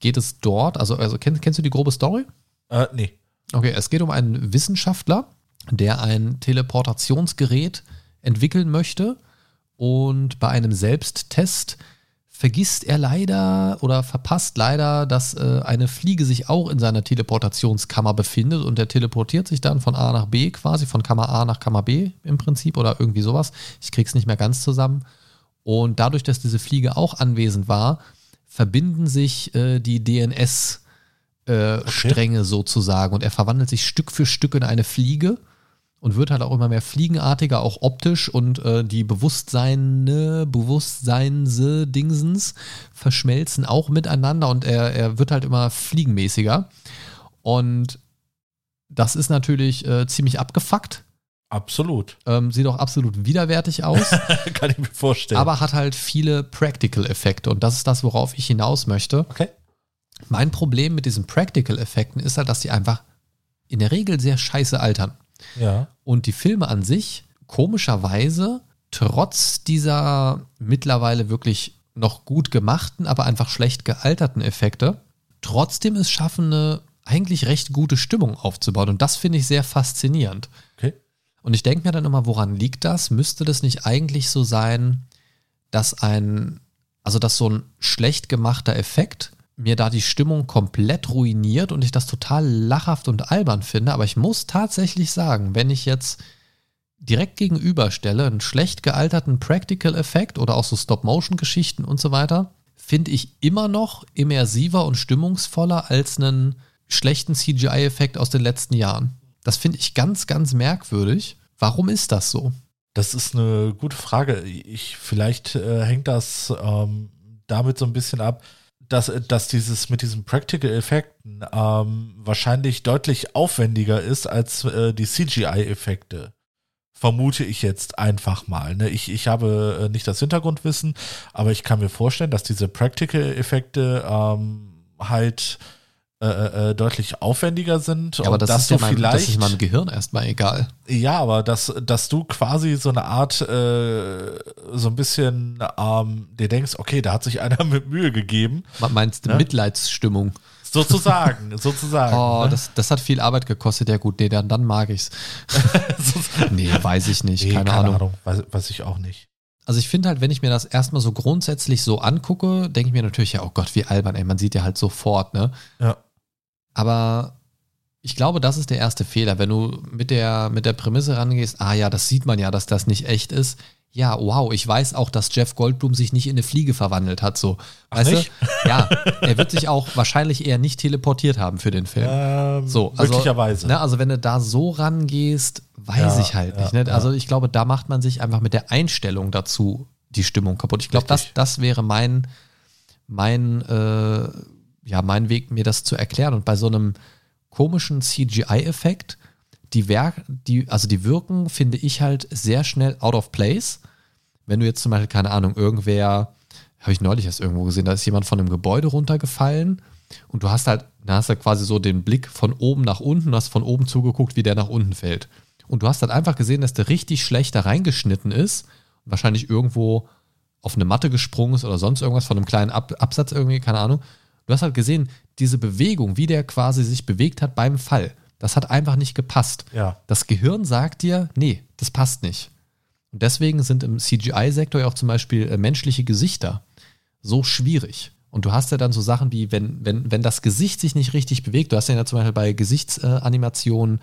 geht es dort, also, also kennst, kennst du die grobe Story? Äh, nee. Okay, es geht um einen Wissenschaftler, der ein Teleportationsgerät entwickeln möchte und bei einem Selbsttest vergisst er leider oder verpasst leider, dass äh, eine Fliege sich auch in seiner Teleportationskammer befindet und er teleportiert sich dann von A nach B quasi, von Kammer A nach Kammer B im Prinzip oder irgendwie sowas. Ich krieg's nicht mehr ganz zusammen. Und dadurch, dass diese Fliege auch anwesend war, verbinden sich äh, die DNS äh, Stränge sozusagen. Und er verwandelt sich Stück für Stück in eine Fliege und wird halt auch immer mehr fliegenartiger, auch optisch. Und äh, die Bewusstseine, Bewusstseinse Dingsens verschmelzen auch miteinander und er, er wird halt immer fliegenmäßiger. Und das ist natürlich äh, ziemlich abgefuckt, Absolut. ähm, sieht auch absolut widerwärtig aus. Kann ich mir vorstellen. aber hat halt viele Practical-Effekte und das ist das, worauf ich hinaus möchte. okay. Mein Problem mit diesen Practical-Effekten ist halt, dass die einfach in der Regel sehr scheiße altern. Ja. Und die Filme an sich, komischerweise, trotz dieser mittlerweile wirklich noch gut gemachten, aber einfach schlecht gealterten Effekte, trotzdem es schaffen, eine eigentlich recht gute Stimmung aufzubauen. Und das finde ich sehr faszinierend. Okay. Und ich denke mir dann immer, woran liegt das? Müsste das nicht eigentlich so sein, dass ein, also dass so ein schlecht gemachter Effekt mir da die Stimmung komplett ruiniert und ich das total lachhaft und albern finde. Aber ich muss tatsächlich sagen, wenn ich jetzt direkt gegenüberstelle, einen schlecht gealterten Practical-Effekt oder auch so Stop-Motion-Geschichten und so weiter, finde ich immer noch immersiver und stimmungsvoller als einen schlechten CGI-Effekt aus den letzten Jahren. Das finde ich ganz, ganz merkwürdig. Warum ist das so? Das ist eine gute Frage. Ich, vielleicht äh, hängt das ähm, damit so ein bisschen ab, dass, dass dieses mit diesen Practical-Effekten ähm, wahrscheinlich deutlich aufwendiger ist als äh, die CGI-Effekte. Vermute ich jetzt einfach mal. Ne? Ich, ich habe äh, nicht das Hintergrundwissen, aber ich kann mir vorstellen, dass diese Practical-Effekte ähm, halt äh, äh, deutlich aufwendiger sind. Ja, aber und das, dass ist ja mein, das vielleicht ist meinem Gehirn erstmal egal. ja, aber dass, dass du quasi so eine Art, äh, so ein bisschen, ähm, dir denkst, okay, da hat sich einer mit Mühe gegeben. Me- Meinst du Ne? Mitleidsstimmung? Sozusagen, sozusagen. Oh, ne? das, das hat viel Arbeit gekostet. Ja gut, nee, dann, dann mag ich's. Nee, weiß ich nicht. Nee, keine, Ahnung. Weiß, weiß ich auch nicht. Also ich finde halt, wenn ich mir das erstmal so grundsätzlich so angucke, denke ich mir natürlich, ja, oh Gott, wie albern, ey, man sieht ja halt sofort, ne? Ja. Aber ich glaube, das ist der erste Fehler. Wenn du mit der, mit der Prämisse rangehst, ah ja, das sieht man ja, dass das nicht echt ist. Ja, wow, ich weiß auch, dass Jeff Goldblum sich nicht in eine Fliege verwandelt hat, so. Ach, Weißt nicht? du? Ja, er wird sich auch wahrscheinlich eher nicht teleportiert haben für den Film. Ähm, So, also, möglicherweise. Ne, also wenn du da so rangehst, weiß Ja, ich halt ja, nicht. Ne? Also ich glaube, da macht man sich einfach mit der Einstellung dazu die Stimmung kaputt. Ich glaube, das, das wäre mein, mein, äh, ja, mein Weg, mir das zu erklären. Und bei so einem komischen CGI-Effekt, die, die, also die wirken, finde ich halt sehr schnell out of place. Wenn du jetzt zum Beispiel, keine Ahnung, irgendwer, habe ich neulich erst irgendwo gesehen, da ist jemand von einem Gebäude runtergefallen und du hast halt, da hast du quasi so den Blick von oben nach unten, hast von oben zugeguckt, wie der nach unten fällt. Und du hast halt einfach gesehen, dass der richtig schlecht da reingeschnitten ist und wahrscheinlich irgendwo auf eine Matte gesprungen ist oder sonst irgendwas von einem kleinen Ab Absatz irgendwie, keine Ahnung. Du hast halt gesehen, diese Bewegung, wie der quasi sich bewegt hat beim Fall, das hat einfach nicht gepasst. Ja. Das Gehirn sagt dir, nee, das passt nicht. Und deswegen sind im CGI-Sektor ja auch zum Beispiel äh, menschliche Gesichter so schwierig. Und du hast ja dann so Sachen wie, wenn, wenn, wenn das Gesicht sich nicht richtig bewegt, du hast ja zum Beispiel bei Gesichtsanimationen,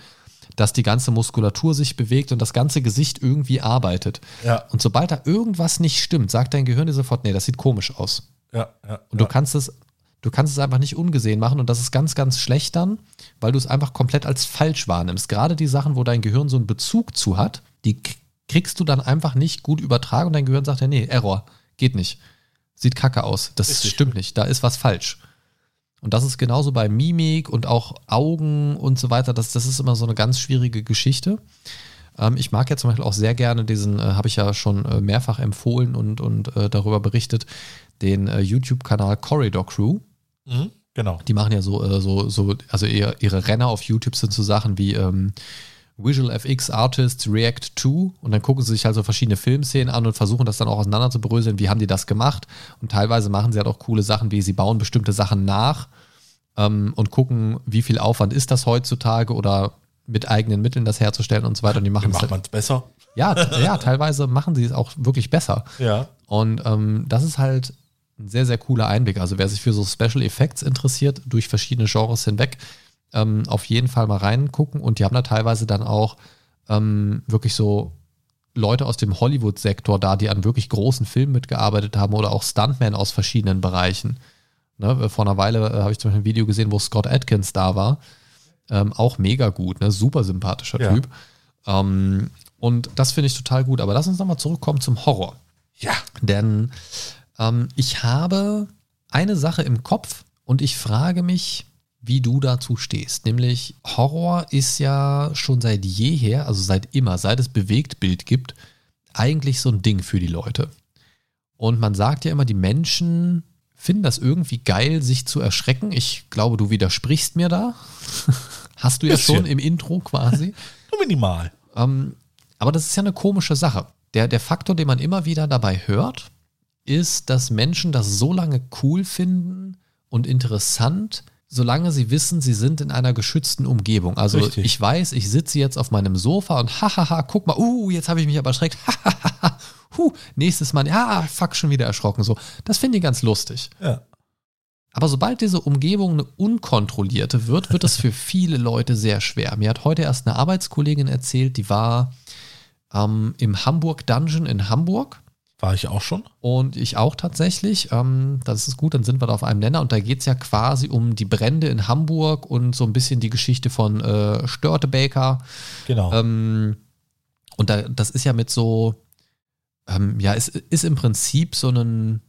dass die ganze Muskulatur sich bewegt und das ganze Gesicht irgendwie arbeitet. Ja, Und sobald da irgendwas nicht stimmt, sagt dein Gehirn dir sofort, nee, das sieht komisch aus. ja, ja. Und ja. du kannst es, du kannst es einfach nicht ungesehen machen und das ist ganz, ganz schlecht dann, weil du es einfach komplett als falsch wahrnimmst. Gerade die Sachen, wo dein Gehirn so einen Bezug zu hat, die kriegst du dann einfach nicht gut übertragen und dein Gehirn sagt ja, nee, Error, geht nicht. Sieht kacke aus. Das Richtig. stimmt nicht. Da ist was falsch. Und das ist genauso bei Mimik und auch Augen und so weiter. Das, das ist immer so eine ganz schwierige Geschichte. Ähm, ich mag ja zum Beispiel auch sehr gerne diesen, äh, habe ich ja schon äh, mehrfach empfohlen und, und äh, darüber berichtet, den äh, YouTube-Kanal Corridor Crew. Mhm, genau. Die machen ja so, äh, so, so also ihre, ihre Renner auf YouTube sind so Sachen wie ähm, Visual FX Artists React to und dann gucken sie sich halt so verschiedene Filmszenen an und versuchen das dann auch auseinander zu bröseln, wie haben die das gemacht und teilweise machen sie halt auch coole Sachen, wie sie bauen bestimmte Sachen nach ähm, und gucken, wie viel Aufwand ist das heutzutage oder mit eigenen Mitteln das herzustellen und so weiter und die machen es macht halt, man es besser? ja, ja, teilweise machen sie es auch wirklich besser. Ja. Und ähm, das ist halt ein sehr, sehr cooler Einblick. Also wer sich für so Special Effects interessiert, durch verschiedene Genres hinweg, ähm, auf jeden Fall mal reingucken. Und die haben da teilweise dann auch ähm, wirklich so Leute aus dem Hollywood-Sektor da, die an wirklich großen Filmen mitgearbeitet haben oder auch Stuntmen aus verschiedenen Bereichen. Ne, vor einer Weile äh, habe ich zum Beispiel ein Video gesehen, wo Scott Atkins da war. Ähm, auch mega gut, ne? super sympathischer Ja. Typ. Ähm, und das finde ich total gut. Aber lass uns nochmal zurückkommen zum Horror. Ja. Denn ähm, ich habe eine Sache im Kopf und ich frage mich, wie du dazu stehst. Nämlich Horror ist ja schon seit jeher, also seit immer, seit es Bewegtbild gibt, eigentlich so ein Ding für die Leute. Und man sagt ja immer, die Menschen finden das irgendwie geil, sich zu erschrecken. Ich glaube, du widersprichst mir da. Hast du ja schon im Intro quasi. Nur minimal. Ähm, aber das ist ja eine komische Sache. Der, der Faktor, den man immer wieder dabei hört, ist, dass Menschen das so lange cool finden und interessant, solange sie wissen, sie sind in einer geschützten Umgebung. Also Richtig. ich weiß, ich sitze jetzt auf meinem Sofa und hahaha, guck mal, uh, jetzt habe ich mich aber erschreckt. Hahaha, huh, nächstes Mal, ja, fuck, schon wieder erschrocken. So, das finde ich ganz lustig. Ja. Aber sobald diese Umgebung eine unkontrollierte wird, wird es für viele Leute sehr schwer. Mir hat heute erst eine Arbeitskollegin erzählt, die war ähm, im Hamburg Dungeon in Hamburg War ich auch schon? und ich auch tatsächlich. Ähm, das ist gut, dann sind wir da auf einem Nenner und da geht es ja quasi um die Brände in Hamburg und so ein bisschen die Geschichte von äh, Störtebaker. Genau. Ähm, und da, das ist ja mit so, ähm, ja, es ist im Prinzip so ein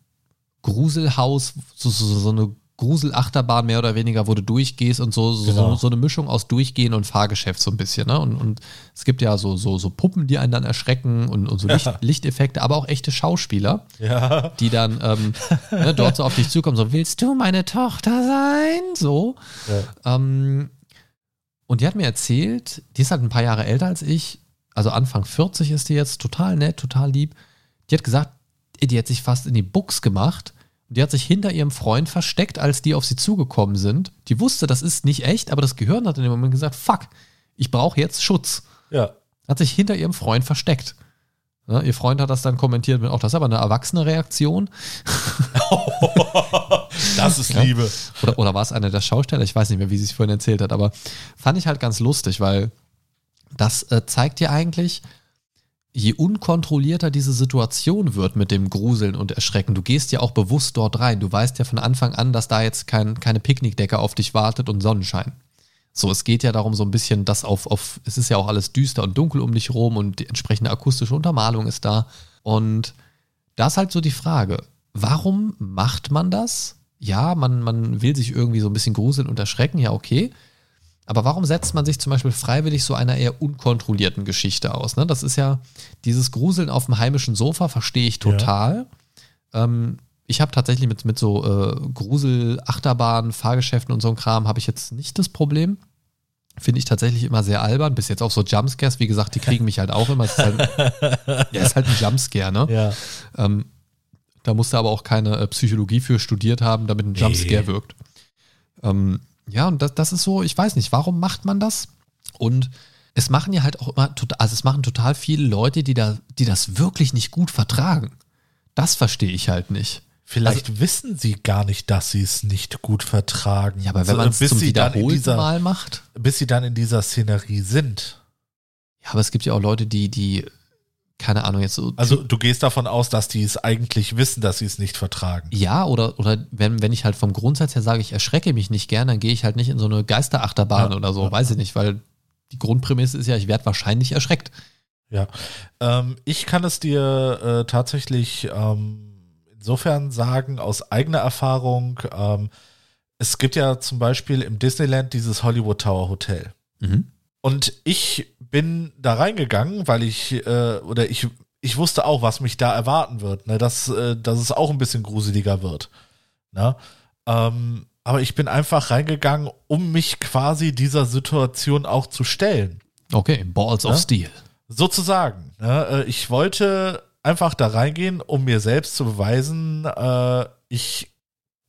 Gruselhaus, so, so, so eine Gruselachterbahn mehr oder weniger, wo du durchgehst und so, so, Genau. so, so eine Mischung aus Durchgehen und Fahrgeschäft so ein bisschen. Ne? Und, und es gibt ja so, so, so Puppen, die einen dann erschrecken und, und so Licht, Lichteffekte, aber auch echte Schauspieler, ja. die dann ähm, ne, dort so auf dich zukommen, so, willst du meine Tochter sein? So. ja. Ähm, und die hat mir erzählt, die ist halt ein paar Jahre älter als ich, also Anfang 40 ist die jetzt, total nett, total lieb. Die hat gesagt, die hat sich fast in die Buchs gemacht. Die hat sich hinter ihrem Freund versteckt, als die auf sie zugekommen sind. Die wusste, das ist nicht echt, aber das Gehirn hat in dem Moment gesagt, fuck, ich brauche jetzt Schutz. Ja. Hat sich hinter ihrem Freund versteckt. Ja, ihr Freund hat das dann kommentiert mit, auch das ist aber eine erwachsene Reaktion. Das ist Ja. Liebe. Oder, oder war es einer der Schausteller? Ich weiß nicht mehr, wie sie es vorhin erzählt hat, aber fand ich halt ganz lustig, weil das äh, zeigt dir eigentlich, je unkontrollierter diese Situation wird mit dem Gruseln und Erschrecken, du gehst ja auch bewusst dort rein. Du weißt ja von Anfang an, dass da jetzt kein, keine Picknickdecke auf dich wartet und Sonnenschein. So, es geht ja darum, so ein bisschen das auf, auf, es ist ja auch alles düster und dunkel um dich rum und die entsprechende akustische Untermalung ist da. Und da ist halt so die Frage, warum macht man das? Ja, man, man will sich irgendwie so ein bisschen gruseln und erschrecken, ja, okay. Aber warum setzt man sich zum Beispiel freiwillig so einer eher unkontrollierten Geschichte aus? Ne? Das ist ja dieses Gruseln auf dem heimischen Sofa, verstehe ich total. Ähm, ich habe tatsächlich mit, mit so äh, Grusel, Achterbahnen, Fahrgeschäften und so ein Kram habe ich jetzt nicht das Problem. Finde ich tatsächlich immer sehr albern, bis jetzt auf so Jumpscares. Wie gesagt, die kriegen mich halt auch immer. Es ist halt, ja, ist halt ein Jumpscare, ne? Ja. Ähm, da musste aber auch keine äh, Psychologie für studiert haben, damit ein Nee. Jumpscare wirkt. Ähm, ja, und das, das ist so, ich weiß nicht, warum macht man das? Und es machen ja halt auch immer, tot- also es machen total viele Leute, die, da, die das wirklich nicht gut vertragen. Das verstehe ich halt nicht. Vielleicht wissen sie gar nicht, dass sie es nicht gut vertragen. Ja, aber wenn man es bis zum sie dann in wiederholten dieser, Mal macht. bis sie dann in dieser Szenerie sind. Ja, aber es gibt ja auch Leute, die, die, keine Ahnung, jetzt so. Also du gehst davon aus, dass die es eigentlich wissen, dass sie es nicht vertragen. ja, oder, oder wenn, wenn ich halt vom Grundsatz her sage, ich erschrecke mich nicht gern, dann gehe ich halt nicht in so eine Geisterachterbahn Ja, oder so, ja, weiß ich nicht, weil die Grundprämisse ist ja, ich werde wahrscheinlich erschreckt. Ja. Ähm, ich kann es dir äh, tatsächlich ähm, insofern sagen, aus eigener Erfahrung, ähm, es gibt ja zum Beispiel im Disneyland dieses Hollywood Tower Hotel. Mhm. Und ich bin da reingegangen, weil ich, äh, oder ich, ich wusste auch, was mich da erwarten wird, ne? dass, äh, dass es auch ein bisschen gruseliger wird. Ne? Ähm, aber ich bin einfach reingegangen, um mich quasi dieser Situation auch zu stellen. Okay, Balls of Ja? Steel. Sozusagen. Ne? Äh, Ich wollte einfach da reingehen, um mir selbst zu beweisen, äh, ich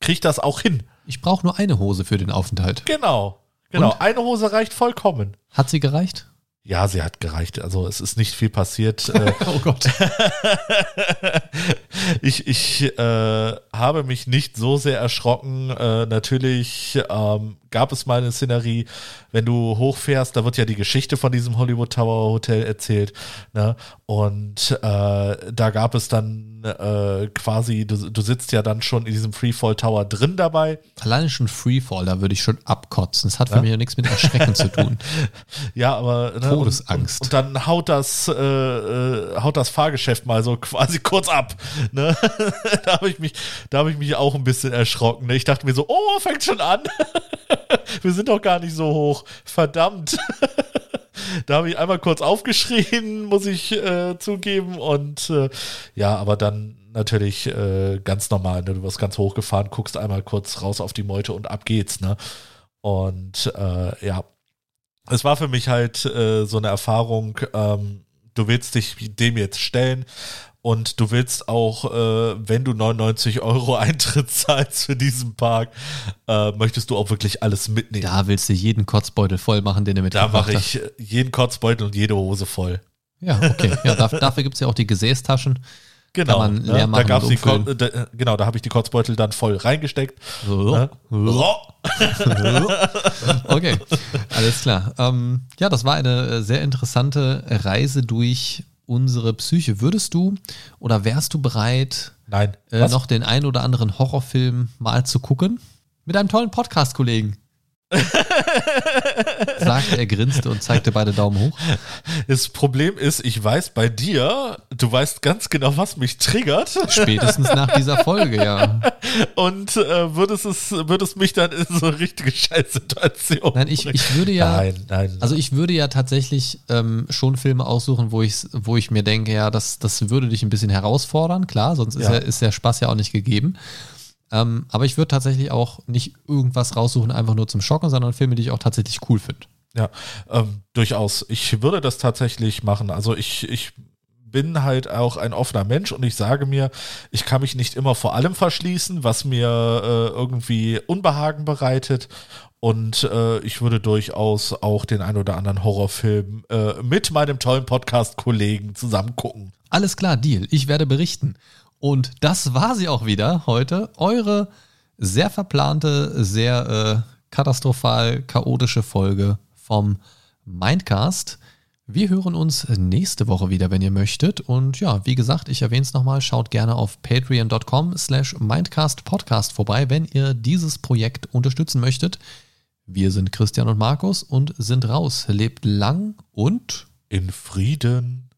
krieg das auch hin. Ich brauche nur eine Hose für den Aufenthalt. Genau. Genau. Und? Eine Hose reicht vollkommen. Hat sie gereicht? Ja, sie hat gereicht. Also es ist nicht viel passiert. Äh, Oh Gott. ich ich äh, habe mich nicht so sehr erschrocken. Äh, natürlich ähm, gab es mal eine Szenerie, wenn du hochfährst, da wird ja die Geschichte von diesem Hollywood Tower Hotel erzählt. Ne? Und äh, da gab es dann äh, quasi, du, du sitzt ja dann schon in diesem Freefall Tower drin dabei. Alleine schon Freefall, da würde ich schon abkotzen. Das hat für Ja? mich ja nichts mit Erschrecken zu tun. Ja, aber ne, Todesangst. Und, und, und dann haut das, äh, äh, haut das Fahrgeschäft mal so quasi kurz ab. Ne? da habe ich mich, da habe ich mich auch ein bisschen erschrocken. Ne? Ich dachte mir so, oh, fängt schon an. Wir sind doch gar nicht so hoch. Verdammt. da habe ich einmal kurz aufgeschrien, muss ich äh, zugeben. Und äh, ja, aber dann natürlich äh, ganz normal. Ne? Du wirst ganz hochgefahren, guckst einmal kurz raus auf die Meute und ab geht's. Ne? Und äh, ja, es war für mich halt äh, so eine Erfahrung, ähm, du willst dich dem jetzt stellen und du willst auch, äh, wenn du 99 Euro Eintritt zahlst für diesen Park, äh, möchtest du auch wirklich alles mitnehmen. Da willst du jeden Kotzbeutel voll machen, den du Da mitgebracht mache hast. ich äh, jeden Kotzbeutel und jede Hose voll. Ja, okay. Ja, dafür, gibt es ja auch die Gesäßtaschen. Genau. Ne? da gab's die Ko da, äh, genau, da habe ich die Kotzbeutel dann voll reingesteckt. So. Ne? Okay, alles klar. Ähm, ja, das war eine äh, sehr interessante Reise durch unsere Psyche. Würdest du oder wärst du bereit, Nein. äh, noch den ein oder anderen Horrorfilm mal zu gucken? Mit einem tollen Podcast-Kollegen. sagte er, grinste und zeigte beide Daumen hoch. Das Problem ist, ich weiß bei dir, du weißt ganz genau, was mich triggert. Spätestens nach dieser Folge, ja. und äh, würdest es würdest mich dann in so eine richtige Scheißsituation. Nein, ich, ich würde ja. nein, nein. Also ich würde ja tatsächlich ähm, schon Filme aussuchen, wo ich, wo ich mir denke, ja, das, das würde dich ein bisschen herausfordern, klar, sonst ist, Ja. ja. ist der Spaß ja auch nicht gegeben. Ähm, aber ich würde tatsächlich auch nicht irgendwas raussuchen, einfach nur zum Schocken, sondern Filme, die ich auch tatsächlich cool finde. ja, ähm, durchaus. Ich würde das tatsächlich machen. Also ich, ich bin halt auch ein offener Mensch und ich sage mir, ich kann mich nicht immer vor allem verschließen, was mir äh, irgendwie Unbehagen bereitet. Und äh, ich würde durchaus auch den ein oder anderen Horrorfilm äh, mit meinem tollen Podcast-Kollegen zusammen gucken. Alles klar, Deal. Ich werde berichten. Und das war sie auch wieder heute. Eure sehr verplante, sehr äh, katastrophal chaotische Folge vom Mindcast. Wir hören uns nächste Woche wieder, wenn ihr möchtet. Und ja, wie gesagt, ich erwähne es nochmal, schaut gerne auf patreon.com slash mindcastpodcast vorbei, wenn ihr dieses Projekt unterstützen möchtet. Wir sind Christian und Markus und sind raus. Lebt lang und In Frieden.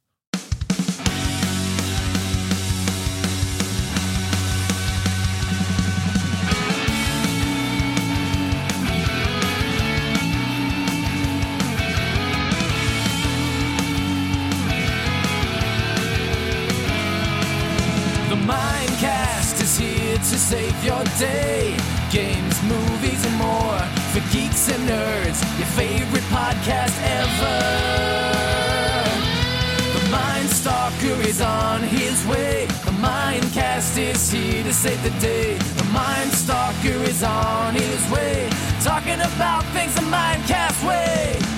Day. Games, movies, and more for geeks and nerds. Your favorite podcast ever. The Mind Stalker is on his way. The Mindcast is here to save the day. The Mind Stalker is on his way. Talking about things the Mindcast way.